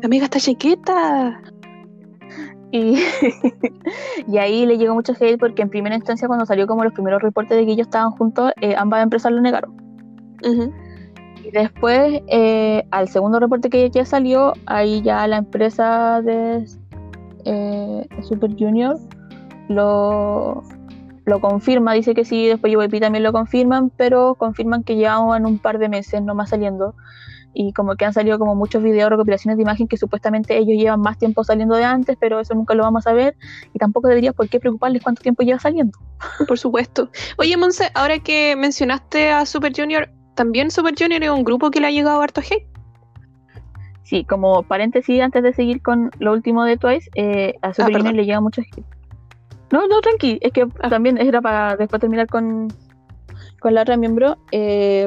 La amiga está chiquita. Y, y ahí le llegó mucho hate porque en primera instancia cuando salió como los primeros reportes de que ellos estaban juntos, eh, ambas empresas lo negaron. Y después, eh, al segundo reporte que ya salió, ahí ya la empresa de eh, Super Junior lo, lo confirma, dice que sí, después JYP también lo confirman, pero confirman que llevan un par de meses nomás saliendo. Y como que han salido como muchos videos, recopilaciones de imagen que supuestamente ellos llevan más tiempo saliendo de antes, pero eso nunca lo vamos a ver. Y tampoco debería por qué preocuparles cuánto tiempo lleva saliendo. Por supuesto. Oye, Monse, ahora que mencionaste a Super Junior, también Super Junior es un grupo que le ha llegado harto hate. Sí, como paréntesis, antes de seguir con lo último de Twice, eh, a Super perdón. Junior le llega mucho hate. No, no, tranqui, es que también era para después terminar con, con la otra miembro. eh,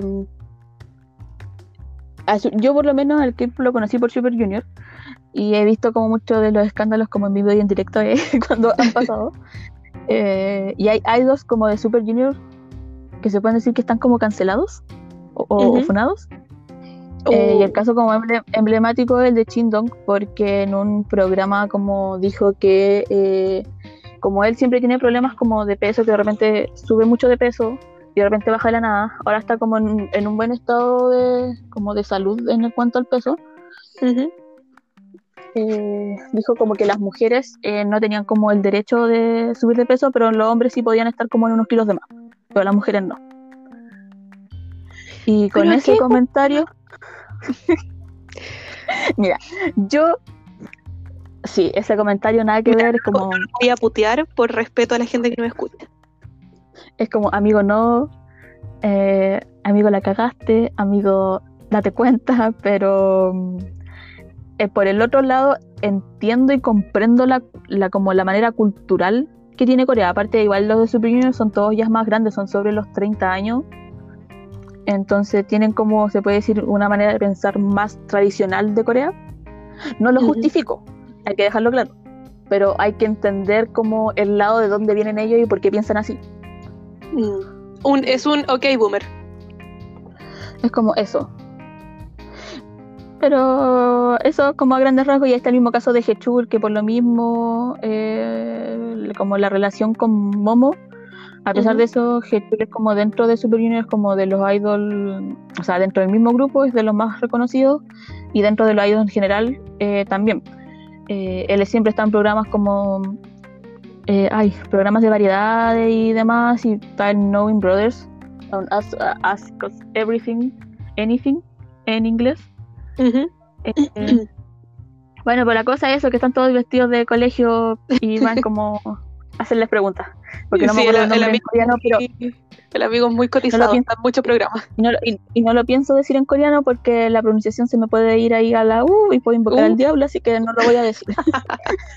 su- yo por lo menos al clip lo conocí por Super Junior y he visto como muchos de los escándalos como en vivo y en directo eh, cuando han pasado. Eh, y hay idols como de Super Junior que se pueden decir que están como cancelados o, Ujú. funados. Eh, y el Oh. caso como emble- emblemático es el de Chindong, porque en un programa como dijo que como él siempre tiene problemas como de peso, que de repente sube mucho de peso y de repente baja de la nada, ahora está como en, en un buen estado de, como de salud en cuanto al peso, eh, dijo como que las mujeres eh, no tenían como el derecho de subir de peso, pero los hombres sí podían estar como en unos kilos de más, pero las mujeres no. Y con ¿Pero ese qué? comentario, mira, yo, sí, ese comentario nada que ver, es como, Voy a putear por respeto a la gente que no escucha. es como, amigo, no, eh, amigo, la cagaste, amigo, date cuenta, pero mm, eh, por el otro lado entiendo y comprendo la, la, como la manera cultural que tiene Corea. Aparte, igual los de Super Junior son todos ya más grandes, son sobre los 30 años. Entonces tienen como, se puede decir, una manera de pensar más tradicional de Corea. No lo justifico, hay que dejarlo claro. Pero hay que entender como el lado de dónde vienen ellos y por qué piensan así. Mm. Un, es un ok boomer. Es como eso. Pero eso como a grandes rasgos, y está el mismo caso de Hechul, que por lo mismo, eh, como la relación con Momo, a pesar de eso, Hechul es como dentro de Super Junior, es como de los idol, o sea, dentro del mismo grupo es de los más reconocidos, y dentro de los idols en general eh, también. Eh, él siempre está en programas como, eh, ay, programas de variedades y demás, y está en Knowing Brothers, on Ask, Ask Us Everything, Anything, en inglés. Eh, bueno, pues la cosa es eso, que están todos vestidos de colegio y van como a hacerles preguntas. Porque no me Sí, acuerdo el- el el nombre en amigo coreano, pero muy- El amigo es muy cotizado, pienso. está en muchos programas. y no, lo- y- y no lo pienso decir en coreano porque la pronunciación se me puede ir ahí a la U y puedo invocar Uh. al diablo, así que no lo voy a decir.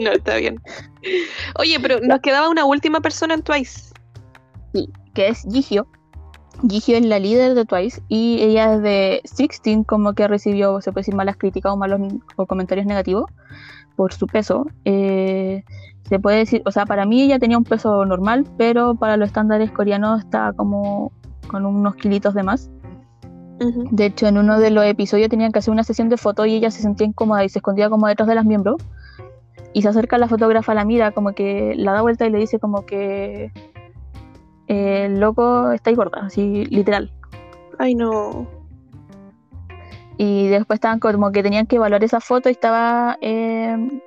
No, está bien. Oye, pero nos quedaba una última persona en Twice. que es Jihyo. Jihyo es la líder de Twice y ella es de Sixteen, como que recibió, se puede decir, malas críticas o malos o comentarios negativos por su peso. Eh, se puede decir, o sea, para mí ella tenía un peso normal, pero para los estándares coreanos está como con unos kilitos de más. De hecho, en uno de los episodios tenían que hacer una sesión de fotos y ella se sentía incómoda y se escondía como detrás de las miembros. Y se acerca la fotógrafa, la mira, como que la da vuelta y le dice como que eh, el loco está ahí gorda, así literal. Ay, no. Y después estaban como que tenían que evaluar esa foto y estaba eh,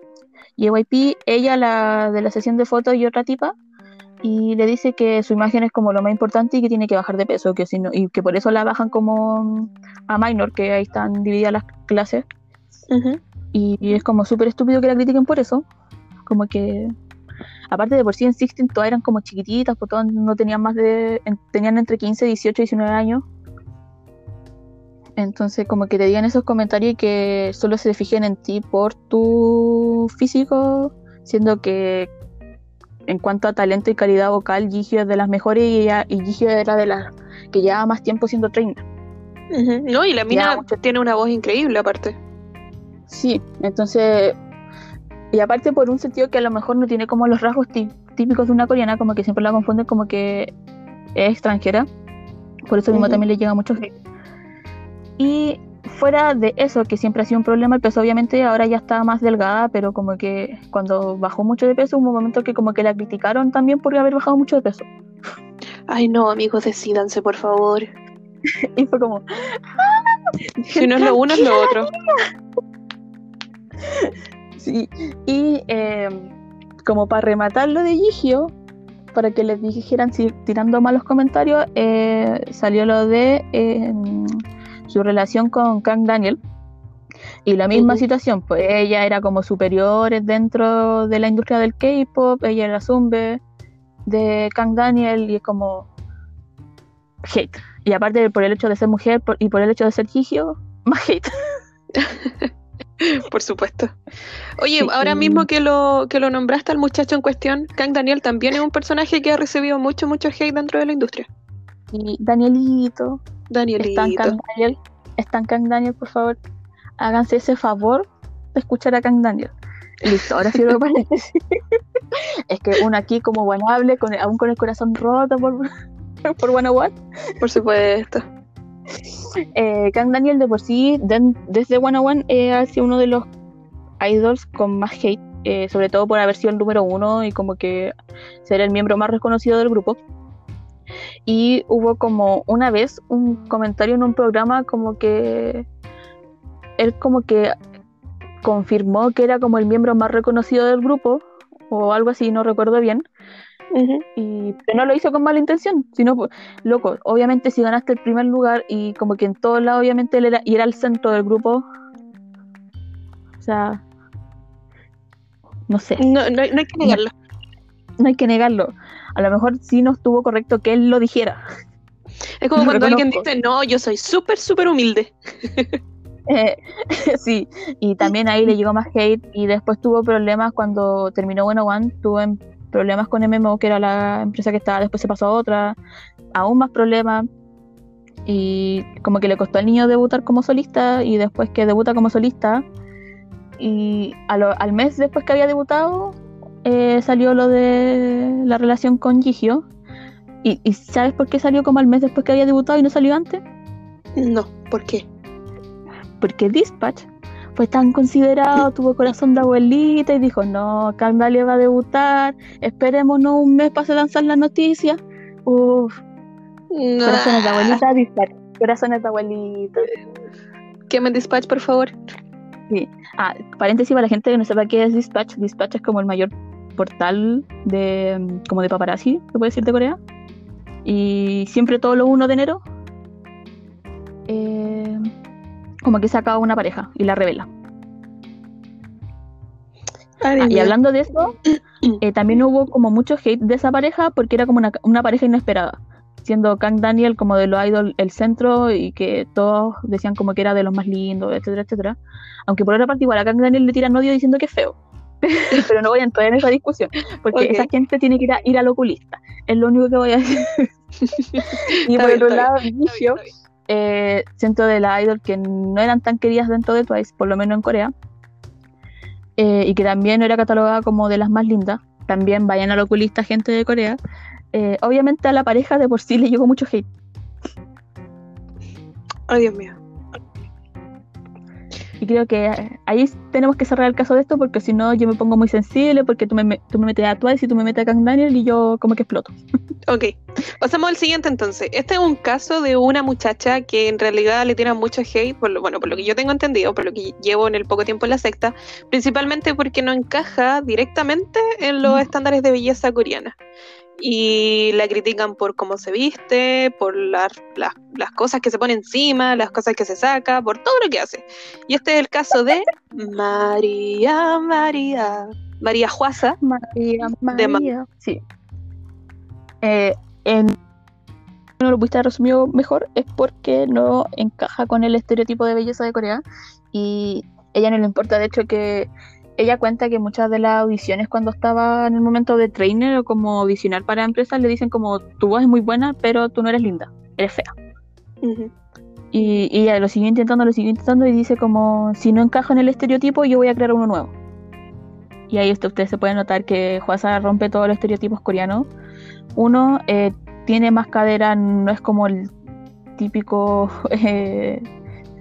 JYP, ella la de la sesión de fotos y otra tipa. Y le dice que su imagen es como lo más importante y que tiene que bajar de peso, que si no, y que por eso la bajan como a minor, que ahí están divididas las clases. Y, y es como súper estúpido que la critiquen por eso. Como que, aparte de por sí en Sixteen todas eran como chiquititas, pues todas no tenían más de, en- tenían entre 15, 18 y 19 años. Entonces como que te digan esos comentarios y que solo se fijen en ti por tu físico, siendo que en cuanto a talento y calidad vocal, Gigio es de las mejores y, ella, y Gigio era de las que llevaba más tiempo siendo trainer. Ujú. No, y la mina mucho- tiene una voz increíble aparte. Sí, entonces, y aparte por un sentido que a lo mejor no tiene como los rasgos tí- típicos de una coreana, como que siempre la confunden como que es extranjera, por eso mismo también le llega mucho hate. Y fuera de eso, que siempre ha sido un problema, el peso obviamente ahora ya está más delgada, pero como que cuando bajó mucho de peso, hubo un momento que como que la criticaron también por haber bajado mucho de peso. Ay, no, amigos, decídanse, por favor. Y fue como, Si no es lo uno, es lo otro. Sí, y eh, como para rematar lo de Gigio, para que les dijeran si tirando malos comentarios, eh, salió lo de eh, su relación con Kang Daniel. Y la misma situación, pues ella era como superior dentro de la industria del K-pop, ella era zumbe de Kang Daniel y es como hate. Y aparte por el hecho de ser mujer por- y por el hecho de ser Gigio, más hate. Por supuesto. Oye, Sí, ahora mismo que lo, que lo nombraste al muchacho en cuestión, Kang Daniel también es un personaje que ha recibido mucho, mucho hate dentro de la industria. Y Danielito, Danielito. Están Kang Daniel, están Kang Daniel, por favor, háganse ese favor de escuchar a Kang Daniel. Listo, ahora sí lo decir. Es que uno aquí como guanable, con, aún con el corazón roto por, por One One. Por supuesto. Eh, Kang Daniel de por sí, desde One One, eh, ha sido uno de los idols con más hate eh, sobre todo por haber sido el número uno y como que ser el miembro más reconocido del grupo. Y hubo como una vez un comentario en un programa como que él como que confirmó que era como el miembro más reconocido del grupo o algo así, no recuerdo bien. y, pero no lo hizo con mala intención, sino, pues, loco, obviamente si ganaste el primer lugar y como que en todos lados obviamente él era, y era el centro del grupo, o sea, no sé. No, no, hay que negarlo. No, hay que negarlo. A lo mejor sí no estuvo correcto que él lo dijera. Es como cuando alguien dice, no, yo soy súper, súper humilde. Eh, sí, y también ahí le llegó más hate y después tuvo problemas cuando terminó Bueno One, tuvo problemas con MMO, que era la empresa que estaba, después se pasó a otra, aún más problemas. Y como que le costó al niño debutar como solista y después que debuta como solista, y al mes después que había debutado, eh, salió lo de la relación con Gigio. ¿Y, ¿Y sabes por qué salió como al mes después que había debutado y no salió antes? No, ¿por qué? porque Dispatch fue tan considerado, tuvo corazón de abuelita y dijo, no, Candalia va a debutar, esperémonos un mes para lanzar la noticia. Uf, corazones de abuelita, Dispatch, corazones de abuelita. me Dispatch, por favor. Sí. Ah, paréntesis para la gente que no sepa qué es Dispatch. Dispatch es como el mayor portal de como de paparazzi, se puede decir de Corea. Y siempre todo lo 1 de enero eh, como que saca una pareja y la revela. Ah, y hablando de eso, eh, también hubo como mucho hate de esa pareja porque era como una, pareja inesperada, siendo Kang Daniel como de los idol el centro y que todos decían como que era de los más lindos, etcétera, etcétera. Aunque por otra parte igual a Kang Daniel le tiran odio diciendo que es feo. Pero no voy a entrar en esa discusión, porque esa gente tiene que ir, a, ir al oculista. Es lo único que voy a decir. y por otro lado, Vicio eh, centro de la idol que no eran tan queridas dentro de Twice, por lo menos en Corea, eh, y que también no era catalogada como de las más lindas. También vayan al oculista gente de Corea. Eh, obviamente a la pareja de por sí le llegó mucho hate. Ay, Dios mío. Y creo que ahí tenemos que cerrar el caso de esto porque si no yo me pongo muy sensible porque tú me, tú me metes a Twice y tú me metes a Kang Daniel y yo como que exploto. Ok, pasamos al siguiente entonces. Este es un caso de una muchacha que en realidad le tiene mucho hate, por lo, bueno, por lo que yo tengo entendido, por lo que llevo en el poco tiempo en la secta, principalmente porque no encaja directamente en los estándares de belleza coreana y la critican por cómo se viste, por las cosas que se pone encima, las cosas que se saca, por todo lo que hace. Y este es el caso de María María, María Juasa. María María. sí. Eh, en no lo pudiste resumido mejor es porque no encaja con el estereotipo de belleza de Corea y ella no le importa de hecho que ella cuenta que muchas de las audiciones cuando estaba en el momento de trainer o como audicionar para empresas le dicen como tu voz es muy buena, pero tú no eres linda, eres fea. y, y, ella lo sigue intentando, lo sigue intentando y dice como si no encaja en el estereotipo yo voy a crear uno nuevo. Y ahí esto, ustedes se pueden notar que Huasa rompe todos los estereotipos coreanos. Uno, eh, tiene más cadera, no es como el típico, eh,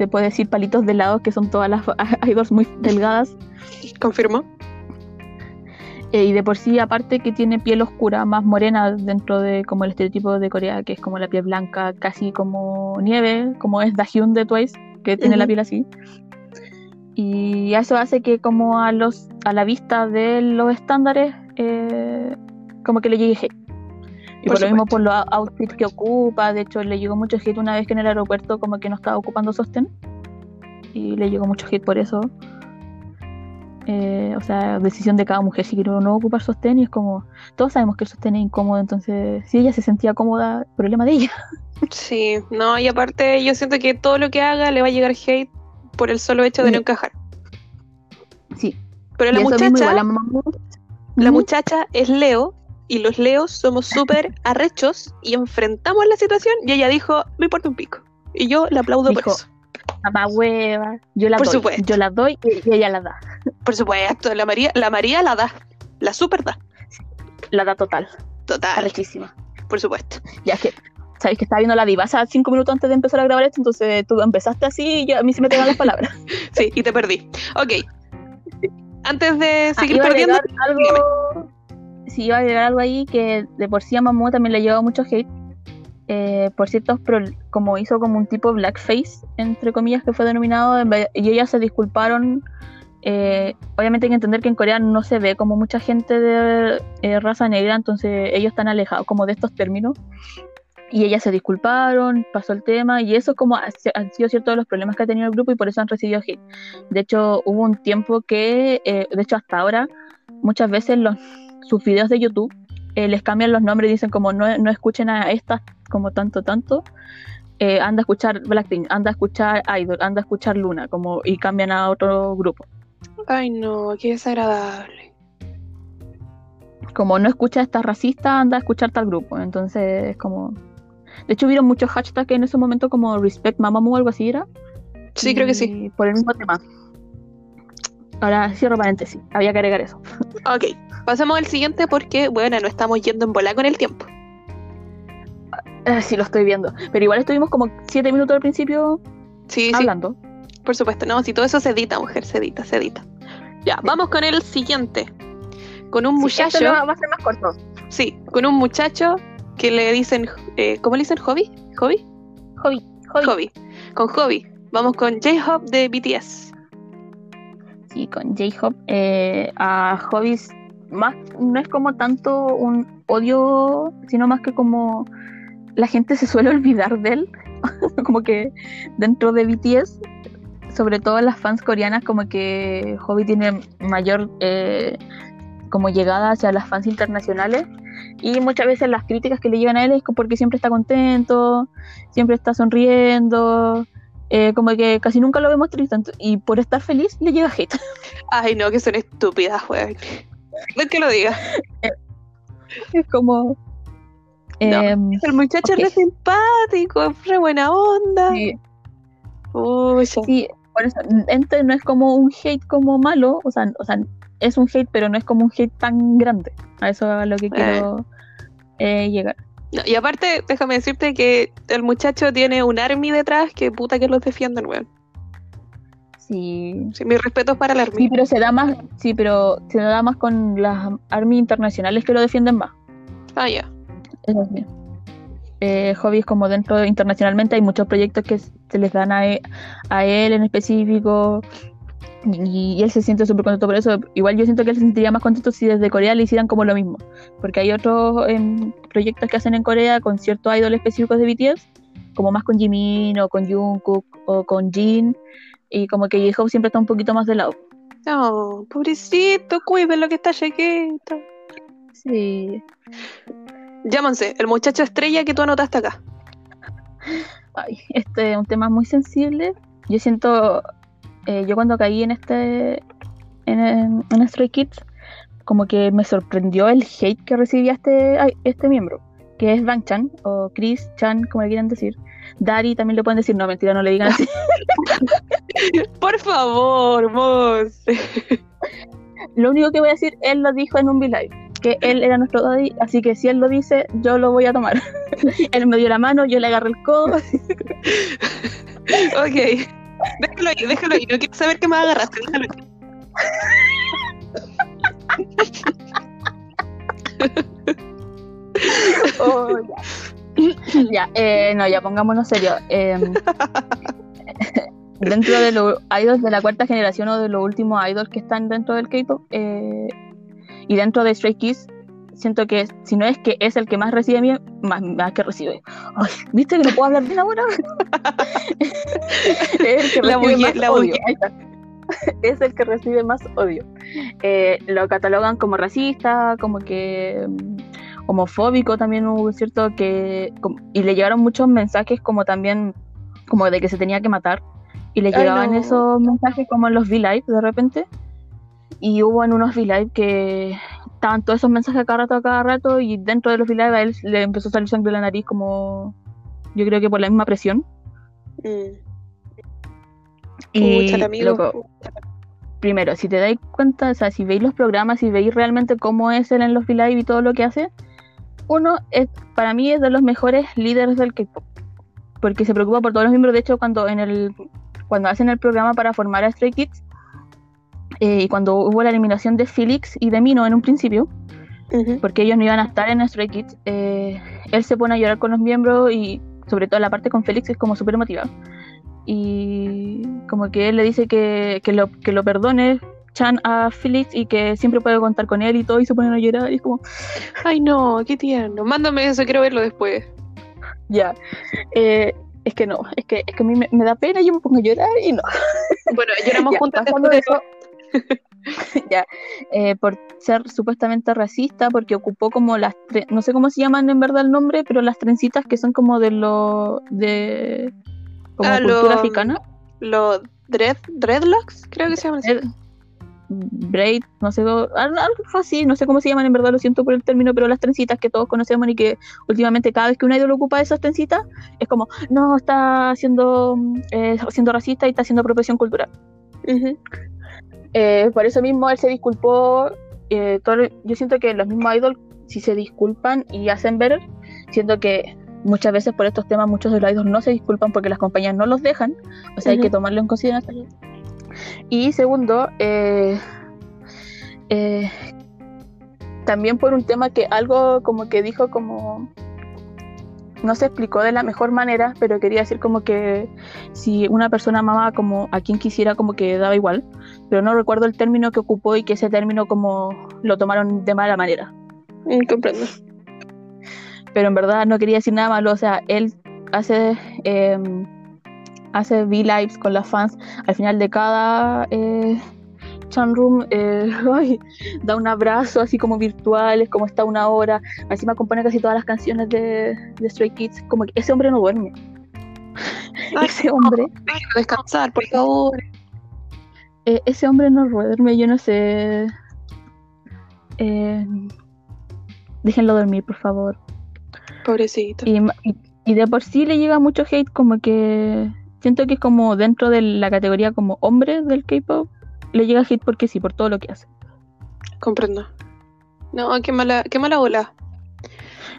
se puede decir palitos de que son todas las idols muy delgadas. Confirmo. Eh, y de por sí, aparte que tiene piel oscura, más morena dentro de como el estereotipo de Corea, que es como la piel blanca, casi como nieve, como es Dahyun de Twice, que tiene la piel así. Y eso hace que como a los a la vista de los estándares, eh, como que le llegue hate. Y por, lo mismo por los outfits que ocupa, de hecho le llegó mucho hate una vez que en el aeropuerto como que no estaba ocupando sostén. Y le llegó mucho hate por eso. Eh, o sea, decisión de cada mujer si quiere o no ocupar sostén y es como, todos sabemos que el sostén es incómodo, entonces si ella se sentía cómoda, problema de ella. Sí, no, y aparte yo siento que todo lo que haga le va a llegar hate por el solo hecho de no encajar. Sí. Pero la muchacha, la muchacha es Leo y los Leos somos súper arrechos y enfrentamos la situación y ella dijo, me importa un pico. Y yo le aplaudo por eso. Mamá hueva, yo la doy, yo la doy y ella la da. Por supuesto, la María, la María la da, la super da. La da total. Total. Arrechísima. Por supuesto. Ya que, sabéis que estaba viendo la diva hace cinco minutos antes de empezar a grabar esto, entonces tú empezaste así y a mí se me pegan las palabras. sí, y te perdí. Ok. Antes de Ah, seguir perdiendo, algo. Sí, iba a agregar algo ahí que de por sí a Mamu también le llevó mucho hate. eh, por ciertos, como hizo como un tipo blackface, entre comillas, que fue denominado, y ellas se disculparon. eh, obviamente hay que entender que en Corea no se ve como mucha gente de eh, raza negra, entonces ellos están alejados como de estos términos. Y ellas se disculparon, pasó el tema, y eso como ha- han sido ciertos de los problemas que ha tenido el grupo y por eso han recibido hate. De hecho, hubo un tiempo que, eh, de hecho hasta ahora, muchas veces los, sus videos de YouTube eh, les cambian los nombres y dicen como no, no escuchen a estas como tanto, tanto. eh, anda a escuchar Blackpink, anda a escuchar Idol, anda a escuchar Luna, como y cambian a otro grupo. Ay, no, qué desagradable. Como no escucha a esta racista, anda a escuchar tal grupo. Entonces, como. De hecho, hubieron muchos hashtags en ese momento como Respect Mamamoo o algo así era. Sí, creo que sí. Por el mismo tema. Ahora cierro paréntesis, había que agregar eso. Ok, pasemos al siguiente porque, bueno, no estamos yendo en bola con el tiempo. Ah, sí, lo estoy viendo. Pero igual estuvimos como siete minutos al principio Sí, sí, hablando. por supuesto. No, si todo eso se edita, mujer, se edita, se edita. Ya, vamos con el siguiente. Con un Sí, muchacho, este lo va a ser más corto. sí, con un muchacho que le dicen, eh, ¿cómo le dicen? ¿Hobby? ¿Hobby? Hobby, hobby. Hobby. Con Hobby. Vamos con J-Hope de BTS. Sí, con J-Hop. eh, a Hobbies, más, no es como tanto un odio, sino más que como la gente se suele olvidar de él. como que dentro de BTS, sobre todo las fans coreanas, como que Hobby tiene mayor eh, como llegada hacia las fans internacionales. Y muchas veces las críticas que le llegan a él es porque siempre está contento, siempre está sonriendo, eh, como que casi nunca lo vemos triste. Y por estar feliz le llega hate. Ay, no, que son estúpidas, weón. No es que lo diga. Es como. No. em, El muchacho es re simpático, es re buena onda. sí, Uy, sí, por eso. Este no es como un hate como malo, o sea, o sea, es un hate, pero no es como un hate tan grande. A eso es a lo que quiero eh, llegar. No, y aparte, déjame decirte que el muchacho tiene un army detrás que puta que los defienden, weón. Sí. Sí, mis respetos para el army. Sí, pero se da más, sí, pero se da más con las army internacionales que lo defienden más. Ah, ya. Eso sí. Eh, hobbies como dentro de- internacionalmente hay muchos proyectos que se les dan a, e- a él en específico y, y él se siente súper contento por eso. Igual yo siento que él se sentiría más contento si desde Corea le hicieran como lo mismo, porque hay otros em, proyectos que hacen en Corea con ciertos idols específicos de BTS, como más con Jimin o con Jungkook o con Jin y como que J-Hope siempre está un poquito más de lado. No, pobrecito, cuiden lo que está chiquito. Sí. Llámanse, el muchacho estrella que tú anotaste acá. Ay, este es un tema muy sensible. Yo siento, eh, yo cuando caí en este, en, en, en Stray Kids, como que me sorprendió el hate que recibía este, ay, este miembro, que es Bang Chan, o Chris Chan, como le quieran decir. Dari también le pueden decir, no, mentira, no le digan así. Por favor, vos. lo único que voy a decir, él lo dijo en un V-Live, que él era nuestro daddy, así que si él lo dice, yo lo voy a tomar. él me dio la mano, yo le agarré el codo. ok. Déjalo ahí, déjalo ahí. No quiero saber qué me agarraste. Déjalo ahí. Oh, ya. Ya, eh, no, ya pongámonos serio. Em, dentro de los idols de la cuarta generación o de los últimos idols que están dentro del K-pop eh, y dentro de Stray Kids, siento que si no es que es el que más recibe, mi- más, más que recibe. Ay, ¿Viste que no puedo hablar bien ahora? es el que La recibe más la odio. Es el que recibe más odio. Eh, lo catalogan como racista, como que mm, homofóbico también hubo cierto que y le llegaron muchos mensajes como también como de que se tenía que matar y le Ay, llegaban no. esos mensajes como en los V-Live de repente y hubo en unos V-Live que estaban todos esos mensajes a cada rato a cada rato y dentro de los V-Live a él le empezó a salir sangre de la nariz como yo creo que por la misma presión Mm. y amigo. loco, primero, si te dais cuenta, o sea, si veis los programas y veis realmente cómo es él en los V-Live y todo lo que hace, uno es, para mí es de los mejores líderes del K-pop, porque se preocupa por todos los miembros. De hecho, cuando en el cuando hacen el programa para formar a Stray Kids, Eh, y cuando hubo la eliminación de Felix y de Mino en un principio, porque ellos no iban a estar en Stray Kids, eh, él se pone a llorar con los miembros y sobre todo la parte con Félix es como súper emotiva. Y como que él le dice que, que, lo, que lo perdone Chan a Félix y que siempre puede contar con él y todo y se ponen a llorar y es como... Ay no, qué tierno, mándame eso, quiero verlo después. Ya, eh, es que no, es que, es que a mí me, da pena y yo me pongo a llorar y no. Bueno, lloramos juntas de eso. ya, eh, por ser supuestamente racista, porque ocupó como las, no sé cómo se llaman en verdad el nombre, pero las trencitas que son como de lo, de, como ah, cultura africana. Los dread, dreadlocks, creo que se llaman así. Braid, no sé, algo así, no sé cómo se llaman en verdad, lo siento por el término, pero las trencitas que todos conocemos y que últimamente cada vez que un idol ocupa esas trencitas, es como, no, está siendo, eh, siendo racista y está haciendo apropiación cultural. Eh, por eso mismo él se disculpó. Eh, yo siento que los mismos idols, si se disculpan y hacen ver, siento que muchas veces por estos temas muchos de los idols no se disculpan porque las compañías no los dejan. O sea, hay que tomarlo en consideración. Y segundo, eh, también por un tema que algo como que dijo como no se explicó de la mejor manera, pero quería decir como que si una persona amaba como a quien quisiera como que daba igual, pero no recuerdo el término que ocupó y que ese término como lo tomaron de mala manera. Mm, comprendo. Pero en verdad no quería decir nada malo, o sea, él hace em, hace V-Lives con las fans al final de cada eh, Room eh, da un abrazo así como virtual, es como está una hora, encima compone casi todas las canciones de, de Stray Kids, como que ese hombre no duerme. ese hombre. descansar, por favor. Eh, ese hombre no duerme, yo no sé. Eh, déjenlo dormir, por favor. Pobrecito. Y, y, de por sí le llega mucho hate, como que siento que es como dentro de la categoría como hombre del K-pop le llega hit porque sí, por todo lo que hace. Comprendo. No, qué mala, qué mala bola.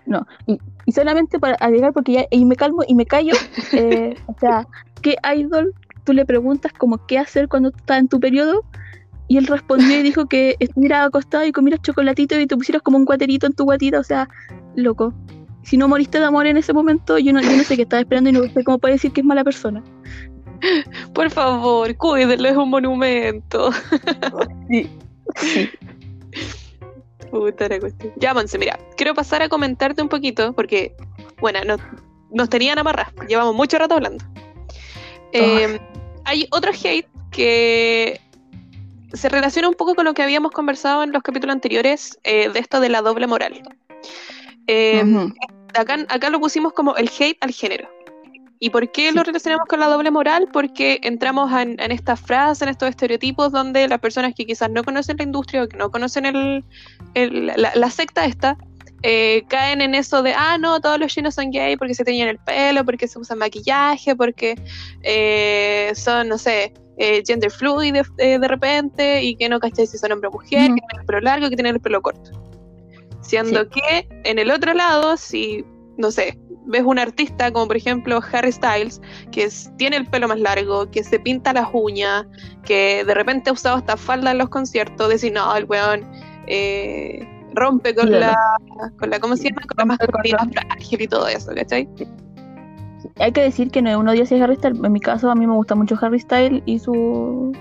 No, y, solamente para agregar, porque ya y me calmo y me callo, eh, o sea, ¿qué idol tú le preguntas como qué hacer cuando estás en tu periodo? Y él respondió y dijo que estuvieras acostado y comieras chocolatito y te pusieras como un cuaterito en tu guatita, o sea, loco. Si no moriste de amor en ese momento, yo no, yo no sé qué estaba esperando y no sé cómo puede decir que es mala persona. Por favor, cuídenlo, es un monumento. Sí. Puta la cuestión. Ya, Monse, mira, quiero pasar a comentarte un poquito, porque, bueno, nos tenían amarras, llevamos mucho rato hablando. Em, hay otro hate que se relaciona un poco con lo que habíamos conversado en los capítulos anteriores eh, de esto de la doble moral. Em, acá, acá lo pusimos como el hate al género. ¿Y por qué lo relacionamos con la doble moral? Porque entramos en, estas frases, en estos estereotipos donde las personas que quizás no conocen la industria o que no conocen el, la, secta esta, eh, caen en eso de, ah, no, todos los chinos son gay porque se teñen el pelo, porque se usan maquillaje, porque eh, son, no sé, eh, gender fluid de, repente y que no cacháis si son hombre o mujer, que tienen el pelo largo, que tienen el pelo corto. Siendo que en el otro lado, si, no sé, ves un artista como por ejemplo Harry Styles, que tiene el pelo más largo, que se pinta las uñas, que de repente ha usado esta falda en los conciertos, decir, no, el weón eh, rompe con la, con la, ¿cómo se llama? Con la masculina frágil y todo eso, ¿cachai? Hay que decir que no es uno de Harry Styles, en mi caso a mí me gusta mucho Harry Styles y su,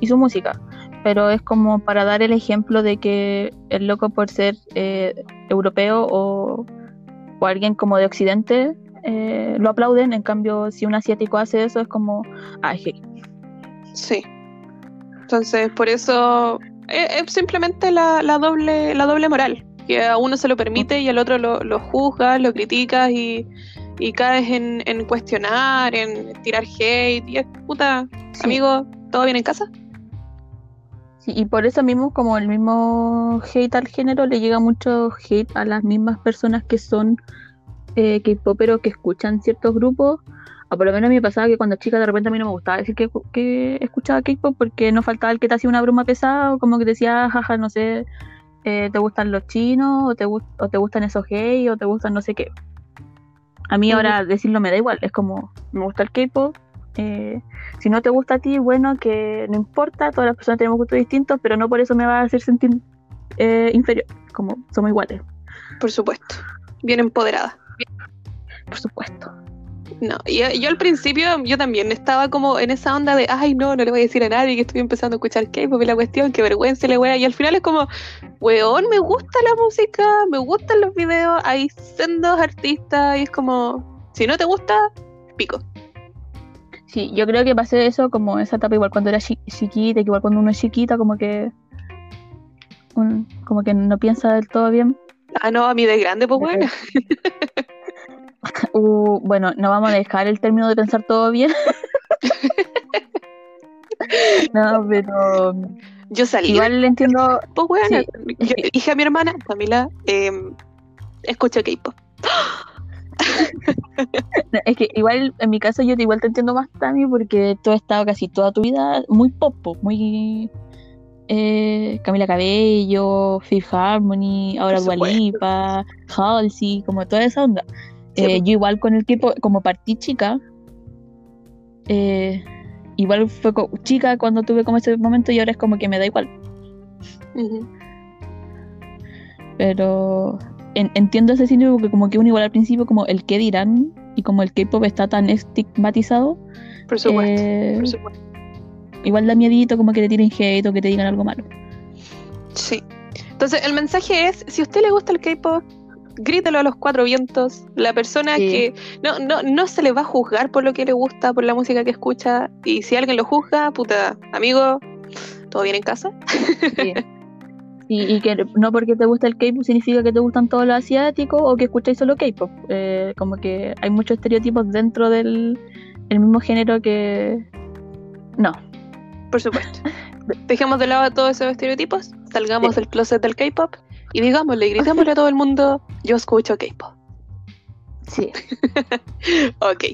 y su música pero es como para dar el ejemplo de que el loco por ser eh, europeo o o alguien como de Occidente eh, lo aplauden, en cambio si un asiático hace eso es como, ay, Sí. Entonces, por eso eh, es, simplemente la, doble, la doble moral, que a uno se lo permite y al otro lo, lo juzgas, lo criticas y, y caes en, en, cuestionar, en tirar hate y es puta, amigo, ¿todo bien en casa? Sí, y por eso mismo, como el mismo hate al género, le llega mucho hate a las mismas personas que son eh, K-poperos que escuchan ciertos grupos. O por lo menos a mí me pasaba que cuando chica de repente a mí no me gustaba decir que, que escuchaba K-pop porque no faltaba el que te hacía una broma pesada o como que decía, jaja, no sé, eh, te gustan los chinos o te, o te gustan esos gays o te gustan no sé qué. A mí ahora decirlo me da igual, es como, me gusta el K-pop, Eh, si no te gusta a ti, bueno, que no importa, todas las personas tenemos gustos distintos, pero no por eso me va a hacer sentir eh, inferior, como somos iguales. Por supuesto. Bien empoderada. Por supuesto. No, y yo, al principio yo también estaba como en esa onda de, ay no, no le voy a decir a nadie que estoy empezando a escuchar K-pop y la cuestión, qué vergüenza le wea. Y al final es como, weón, me gusta la música, me gustan los videos, hay sendos artistas y es como, si no te gusta, pico. Sí, yo creo que pasé eso como esa etapa igual cuando era chiquita, que igual cuando uno es chiquita como que como que no piensa del todo bien. Ah, no, a mí de grande, pues bueno. Uh, bueno, no vamos a dejar el término de pensar todo bien. no, pero. Yo salí. Igual le entiendo. Pues bueno, yo dije a mi hermana, Camila, eh, escucha K-pop. es que igual en mi caso yo igual te entiendo más también porque tú has estado casi toda tu vida muy pop, muy eh, Camila Cabello, Fifth Harmony, ahora Dualipa, Halsey, como toda esa onda. Eh, yo igual con el tiempo, como partí chica, eh, igual fue chica cuando tuve como ese momento y ahora es como que me da igual. Pero entiendo ese síndrome porque como que uno igual al principio como el que dirán y como el K-pop está tan estigmatizado. Por supuesto, por supuesto igual da miedito como que te tiren hate o que te digan algo malo. Sí. Entonces, el mensaje es, si a usted le gusta el K-pop, grítelo a los cuatro vientos. La persona que no, no, no se le va a juzgar por lo que le gusta, por la música que escucha. Y si alguien lo juzga, puta, amigo, ¿todo bien en casa? Sí. Y, que no porque te gusta el K-pop significa que te gustan todos los asiáticos o que escucháis solo K-pop. Eh, como que hay muchos estereotipos dentro del el mismo género que. No, por supuesto. Dejemos de lado todos esos estereotipos, salgamos del closet del K-pop y digámosle, gritámosle a todo el mundo, yo escucho K-pop. Sí. ok.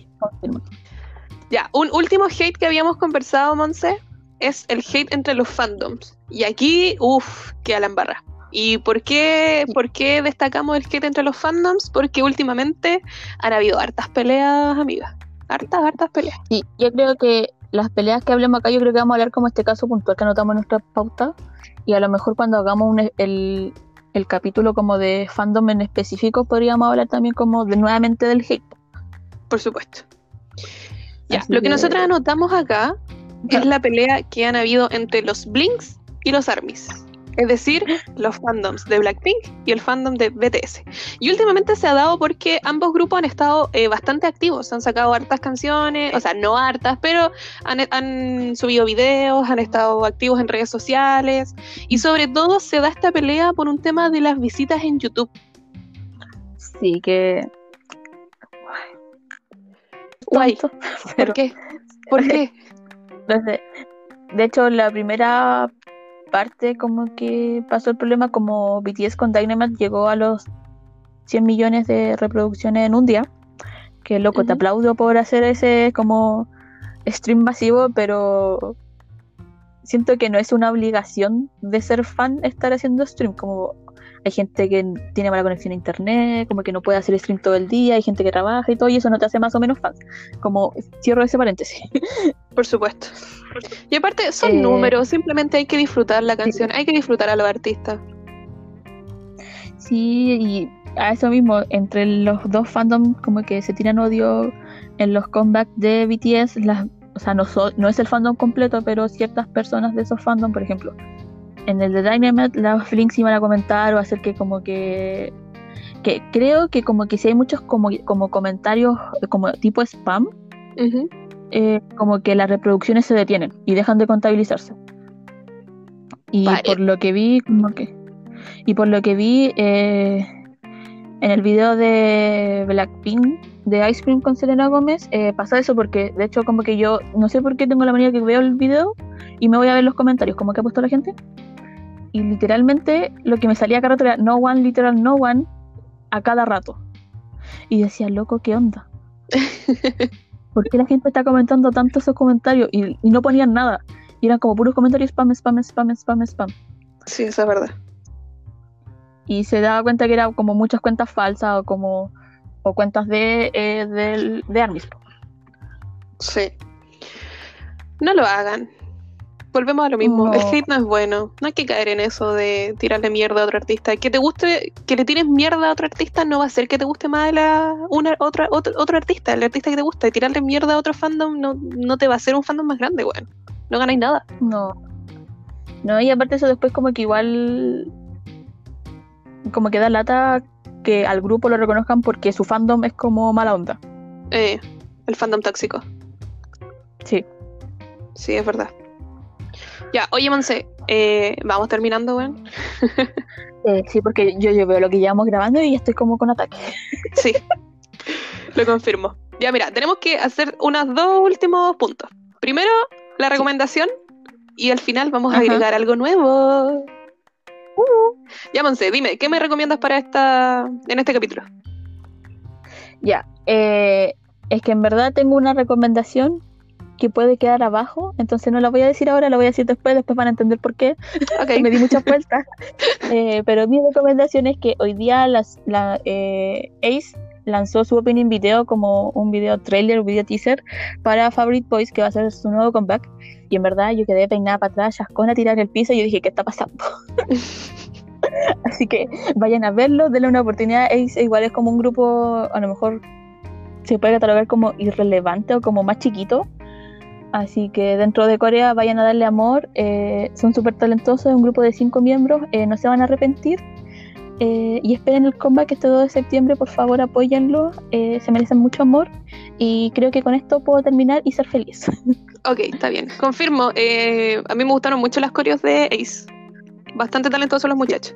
Ya, un último hate que habíamos conversado, Monse, es el hate entre los fandoms. Y aquí, uff, que la embarra. ¿Y por qué, por qué destacamos el hate entre los fandoms? Porque últimamente han habido hartas peleas, amigas. Hartas, hartas peleas. Sí, yo creo que las peleas que hablemos acá, yo creo que vamos a hablar como este caso puntual que anotamos en nuestra pauta. Y a lo mejor cuando hagamos el, capítulo como de fandom en específico, podríamos hablar también como de nuevamente del hate. Por supuesto. Ya, lo que, nosotros anotamos acá es la pelea que han habido entre los Blinks y los Armies es decir, los fandoms de Blackpink y el fandom de BTS. Y últimamente se ha dado porque ambos grupos han estado eh, bastante activos, han sacado hartas canciones, o sea, no hartas, pero han, subido videos, han estado activos en redes sociales y sobre todo se da esta pelea por un tema de las visitas en YouTube. Sí, que... Guay. ¿Por qué? ¿Por qué? De hecho, la primera parte como que pasó el problema como BTS con Dynamite llegó a los 100 millones de reproducciones en un día. Que loco, te aplaudo por hacer ese como stream masivo, pero siento que no es una obligación de ser fan estar haciendo stream, como hay gente que tiene mala conexión a internet, como que no puede hacer stream todo el día, hay gente que trabaja y todo, y eso no te hace más o menos fan. Como cierro ese paréntesis. Por supuesto. Y aparte, son eh, números, simplemente hay que disfrutar la canción, hay que disfrutar a los artistas. Sí, y a eso mismo, entre los dos fandoms, como que se tiran odio en los comebacks de BTS, las, o sea, no, no es el fandom completo, pero ciertas personas de esos fandoms, por ejemplo, en el de Dynamite las links iban a comentar o hacer que como que que creo que como que si hay muchos como, como comentarios como tipo spam eh, como que las reproducciones se detienen y dejan de contabilizarse. Y por lo que vi como que y por lo que vi eh, en el video de Blackpink de Ice Cream con Selena Gómez eh, pasa eso porque de hecho como que yo no sé por qué tengo la manera que veo el video y me voy a ver los comentarios como que ha puesto la gente y literalmente lo que me salía rato era no one, literal no one, a cada rato. Y decía, loco, ¿qué onda? ¿Por qué la gente está comentando tanto esos comentarios? Y, no ponían nada. Y eran como puros comentarios spam, spam, spam, spam, spam. Sí, eso es verdad. Y se daba cuenta que eran como muchas cuentas falsas o como o cuentas de, eh, de, de Armis. Sí. No lo hagan. Volvemos a lo mismo. No. El hate no es bueno. No hay que caer en eso de tirarle mierda a otro artista. Que te guste, que le tires mierda a otro artista no va a hacer que te guste más la, una, otra, otro, otro artista, el artista que te gusta. Y tirarle mierda a otro fandom no, no te va a hacer un fandom más grande, weón. No ganáis nada. No. No, y aparte eso después como que igual como que da lata que al grupo lo reconozcan porque su fandom es como mala onda. Eh, el fandom tóxico. Sí. Sí, es verdad. Ya, oye, Monse, eh, vamos terminando, weón. Eh, sí, porque yo, yo veo lo que llevamos grabando y estoy como con ataque. Sí, lo confirmo. Ya, mira, tenemos que hacer unos dos últimos puntos. Primero, la recomendación y al final vamos a Ajá. agregar algo nuevo. Ya, Monse, dime, ¿qué me recomiendas para esta en este capítulo? Ya. eh, es que en verdad tengo una recomendación que puede quedar abajo, entonces no la voy a decir ahora, la voy a decir después, después van a entender por qué. Ok, me di muchas vueltas. Eh, pero mi recomendación es que hoy día las, la, eh, Ace lanzó su opening video como un video trailer, un video teaser para Favorite Boys, que va a ser su nuevo comeback. Y en verdad yo quedé peinada para atrás, chascona, tirar en el piso y yo dije, ¿qué está pasando? Así que vayan a verlo, denle una oportunidad. Ace igual es como un grupo, a lo mejor se puede catalogar como irrelevante o como más chiquito. Así que dentro de Corea vayan a darle amor. eh, son súper talentosos, es un grupo de cinco miembros, eh, no se van a arrepentir. eh, y esperen el comeback este 2 de septiembre, por favor apóyenlo. eh, se merecen mucho amor. Y creo que con esto puedo terminar y ser feliz. ok, está bien. Confirmo, a mí me gustaron mucho las coreos de Ace. Bastante talentosos los muchachos.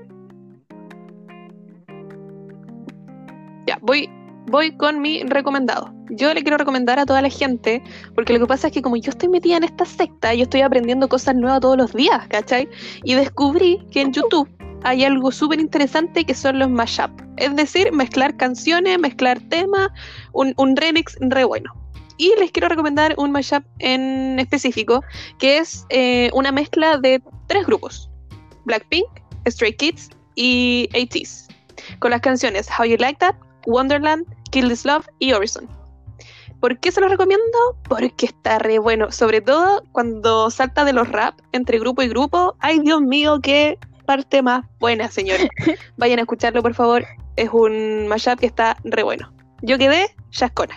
Ya, voy, voy con mi recomendado. Yo le quiero recomendar a toda la gente, porque lo que pasa es que como yo estoy metida en esta secta, yo estoy aprendiendo cosas nuevas todos los días, ¿cachai? Y descubrí que en YouTube hay algo súper interesante que son los mashup. Es decir, mezclar canciones, mezclar temas, un, un remix re bueno. Y les quiero recomendar un mashup en específico, que es eh, una mezcla de tres grupos. Blackpink, Stray Kids y ATEEZ. Con las canciones How You Like That, Wonderland, Kill This Love y Horizon. ¿Por qué se los recomiendo? Porque está re bueno. Sobre todo cuando salta de los rap entre grupo y grupo. Ay, Dios mío, qué parte más buena, señores. Vayan a escucharlo, por favor. Es un mashup que está re bueno. Yo quedé chascona.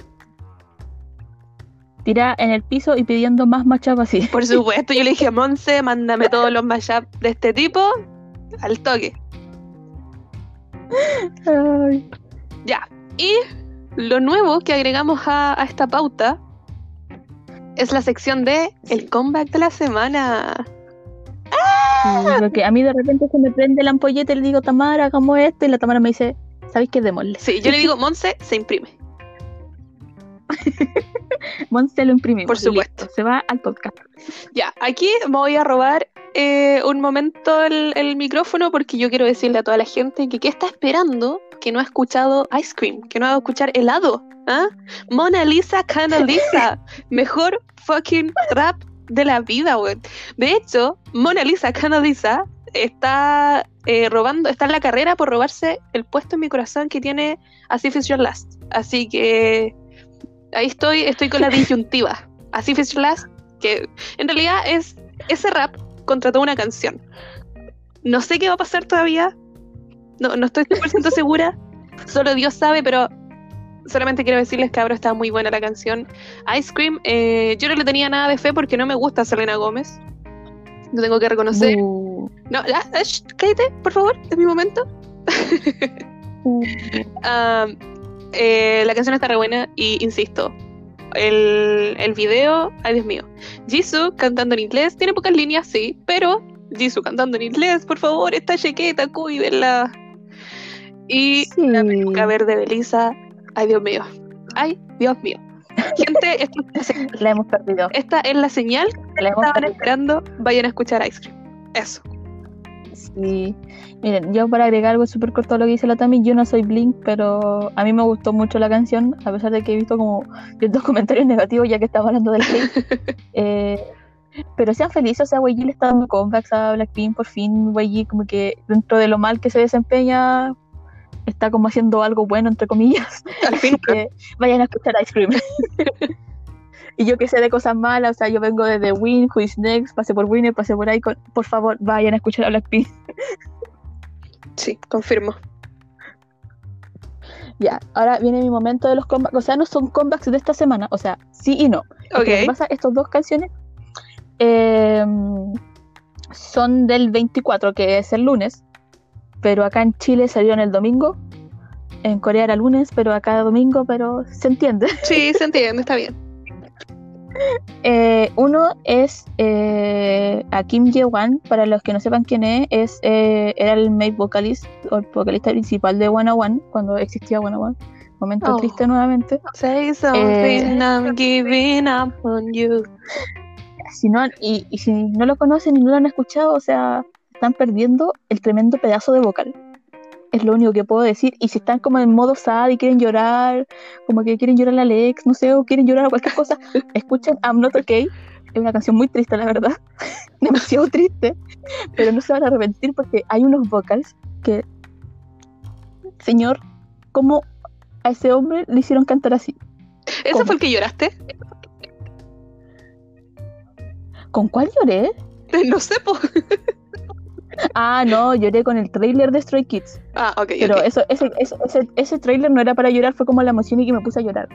Tira en el piso y pidiendo más matchup así. Por supuesto, yo le dije a Monse, mándame todos los mashups de este tipo al toque. Ay. Ya. Y lo nuevo que agregamos a, a esta pauta es la sección de el comeback de la semana. Porque a mí de repente se me prende la ampolleta y le digo, Tamara, hagamos esto. Y la Tamara me dice, ¿sabéis qué? Démosle. Sí, yo le digo, Monse, se imprime. Monse lo imprimimos. Por supuesto. listo, se va al podcast. Ya, aquí me voy a robar eh, un momento el, el micrófono porque yo quiero decirle a toda la gente que qué está esperando que no ha escuchado Ice Cream, que no ha escuchar helado. ¿ah? Mona Lisa Cana Lisa, mejor fucking rap de la vida, weón. De hecho, Mona Lisa Cana Lisa está eh, robando, está en la carrera por robarse el puesto en mi corazón que tiene As If It's Your Last. Así que ahí estoy, estoy con la disyuntiva. As If It's Your Last, que en realidad es ese rap contrató una canción. No sé qué va a pasar todavía. No, no estoy 100% segura. Solo Dios sabe, pero solamente quiero decirles que ahora está muy buena la canción. Ice Cream, eh, yo no le tenía nada de fe porque no me gusta Selena Gómez. Lo tengo que reconocer. Bu. No, eh, shh, cállate, por favor, es mi momento. Bu. Ah, eh, la canción está re buena y insisto, el, el video, ay Dios mío, Jisoo cantando en inglés, tiene pocas líneas, sí, pero Jisoo cantando en inglés, por favor, esta chequeta, cuídenla. Y Sí. la peluca verde de Lisa, ay Dios mío, ay Dios mío. Gente, esta, es la hemos perdido. esta es la señal que La estaban perdido. esperando, vayan a escuchar Ice Cream. Eso. Sí. Miren, yo para agregar algo súper corto a lo que dice la Tami, yo no soy Blink, pero a mí me gustó mucho la canción, a pesar de que he visto como ciertos comentarios negativos ya que estaba hablando del hate. Eh, pero sean felices, o sea, YG le está dando comebacks a Blackpink, por fin YG como que dentro de lo mal que se desempeña, está como haciendo algo bueno, entre comillas. Al fin, que vayan a escuchar Ice Cream. Y yo que sé de cosas malas, o sea, yo vengo desde Win, Who is Next, pasé por Winner, pasé por ahí. por favor, vayan a escuchar a Blackpink. Sí, confirmo. Ya, ahora viene mi momento de los comebacks. O sea, no son comebacks de esta semana, o sea, sí y no. Ok. ¿Qué pasa? Estas dos canciones eh, son del 24, que es el lunes, pero acá en Chile salieron el domingo. En Corea era lunes, pero acá domingo, pero se entiende. Sí, se entiende, está bien. Eh, uno es eh, a Kim Ye-wan, para los que no sepan quién es, es eh, era el main vocalist o el vocalista principal de One One cuando existía One One. Momento Oh. triste nuevamente. Say something, Eh. I'm giving up on you. Si no, y, y si no lo conocen y no lo han escuchado, o sea, están perdiendo el tremendo pedazo de vocal. Es lo único que puedo decir. Y si están como en modo sad y quieren llorar, como que quieren llorar a Alex, no sé, o quieren llorar a cualquier cosa, escuchen I'm Not Okay. Es una canción muy triste, la verdad. Demasiado triste. Pero no se van a arrepentir porque hay unos vocals que, señor, ¿cómo a ese hombre le hicieron cantar así? ¿Ese ¿Cómo? fue el que lloraste? ¿Con cuál lloré? No sé, po. Ah, no, lloré con el trailer de Stray Kids. Ah, ok, Pero ok. eso, ese, ese, ese, ese trailer no era para llorar, fue como la emoción y que me puse a llorar.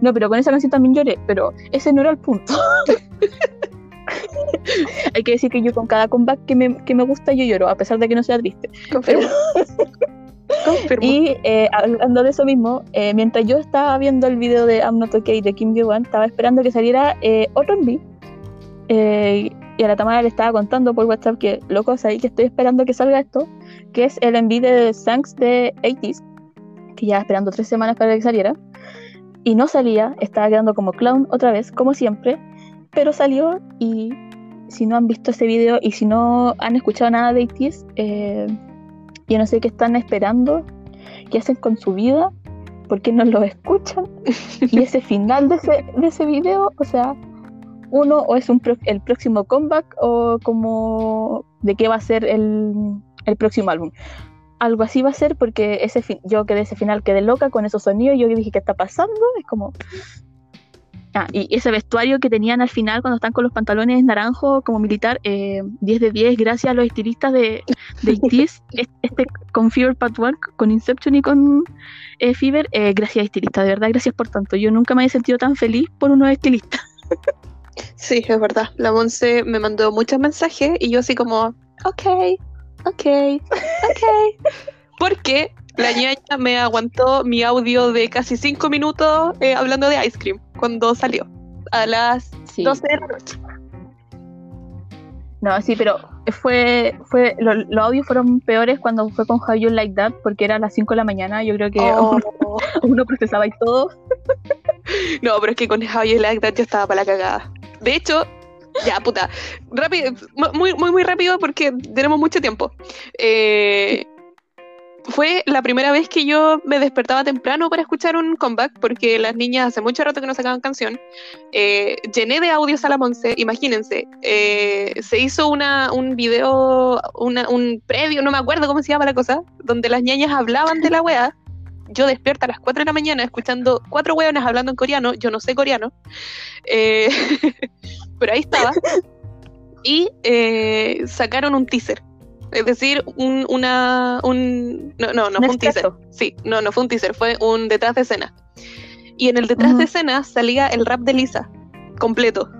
No, pero con esa canción también lloré, pero ese no era el punto. Hay que decir que yo con cada comeback que me, que me gusta yo lloro, a pesar de que no sea triste. Confirmo. Confirmo. Y eh, hablando de eso mismo, eh, mientras yo estaba viendo el video de I'm Not Okay de Kim Ji-wan, estaba esperando que saliera eh, otro enví. Y a la Tamara le estaba contando por WhatsApp que, loco, ahí que estoy esperando que salga esto, que es el enví de Thanks de 80s, que ya esperando tres semanas para que saliera. Y no salía, estaba quedando como clown otra vez, como siempre, pero salió y si no han visto ese video y si no han escuchado nada de 80s, eh, yo no sé qué están esperando, qué hacen con su vida, por qué no lo escuchan. y ese final de ese, de ese video, o sea, uno o es un pro- el próximo comeback o como de qué va a ser el, el próximo álbum. Algo así va a ser porque ese fin- yo quedé ese final quedé loca con esos sonidos y yo dije, ¿qué está pasando? Es como... Ah, y ese vestuario que tenían al final cuando están con los pantalones naranjos como militar, eh, 10 de 10, gracias a los estilistas de, de ITZY, este, con Fever Part 1, con Inception y con eh, Fever, eh, gracias estilista, de verdad, gracias por tanto. Yo nunca me he sentido tan feliz por unos estilistas. Sí, es verdad. La Monse me mandó muchos mensajes y yo así como, ok, ok, ok. Porque la ñaña me aguantó mi audio de casi cinco minutos eh, hablando de Ice Cream cuando salió a las 12 de la noche. No, sí, pero fue, fue lo- los audios fueron peores cuando fue con How You Like That, porque era a las 5 de la mañana, yo creo que Oh. uno procesaba y todo. No, pero es que con How You Like That yo estaba para la cagada. De hecho, ya, puta, rápido, muy, muy, muy rápido porque tenemos mucho tiempo. Eh, fue la primera vez que yo me despertaba temprano para escuchar un comeback, porque las niñas hace mucho rato que no sacaban canción. Eh, llené de audios a la imagínense. eh, se hizo una, un video, una- un previo, no me acuerdo cómo se llama la cosa, donde las niñas hablaban de la wea. Yo despierta a las 4 de la mañana escuchando cuatro hueonas hablando en coreano, yo no sé coreano, eh, pero ahí estaba. Y eh, sacaron un teaser. Es decir, un, una. Un, no, no, no fue un teaser. Sí, no, no fue un teaser, fue un detrás de escena. Y en el detrás Ujú. de escena salía el rap de Lisa, completo.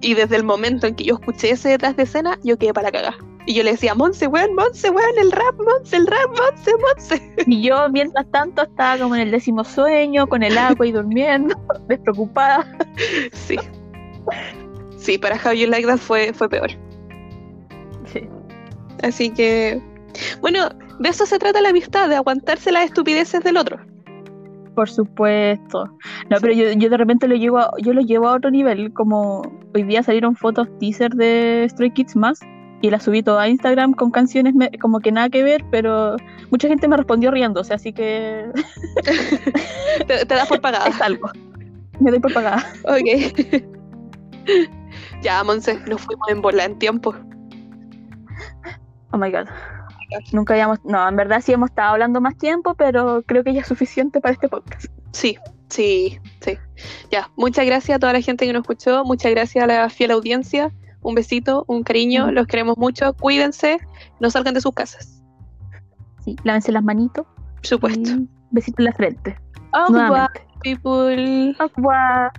Y desde el momento en que yo escuché ese detrás de escena, yo quedé para cagar. Y yo le decía, Monse, weón, Monse, weón, el rap, Monse, el rap, Monse, Monse. Y yo, mientras tanto, estaba como en el décimo sueño, con el agua y durmiendo, despreocupada. Sí. Sí, para How You Like That fue, fue peor. Sí. Así que, bueno, de eso se trata la amistad, de aguantarse las estupideces del otro. Por supuesto. No, pero yo, yo de repente lo llevo a, yo lo llevo a otro nivel, como hoy día salieron fotos teaser de Stray Kids más y las subí todo a Instagram con canciones me- como que nada que ver, pero mucha gente me respondió riéndose, así que Te, te das por pagada. es algo. Me doy por pagada. Ok. ya, Monse, nos fuimos en bola en tiempo. Oh my god. Nunca habíamos, no, en verdad sí hemos estado hablando más tiempo, pero creo que ya es suficiente para este podcast. Sí, Sí, sí. Ya, muchas gracias a toda la gente que nos escuchó, muchas gracias a la fiel audiencia. Un besito, un cariño, los queremos mucho. Cuídense, no salgan de sus casas. Sí, lávense las manitos. Por supuesto. Besito en la frente. Au revoir, people. Au revoir.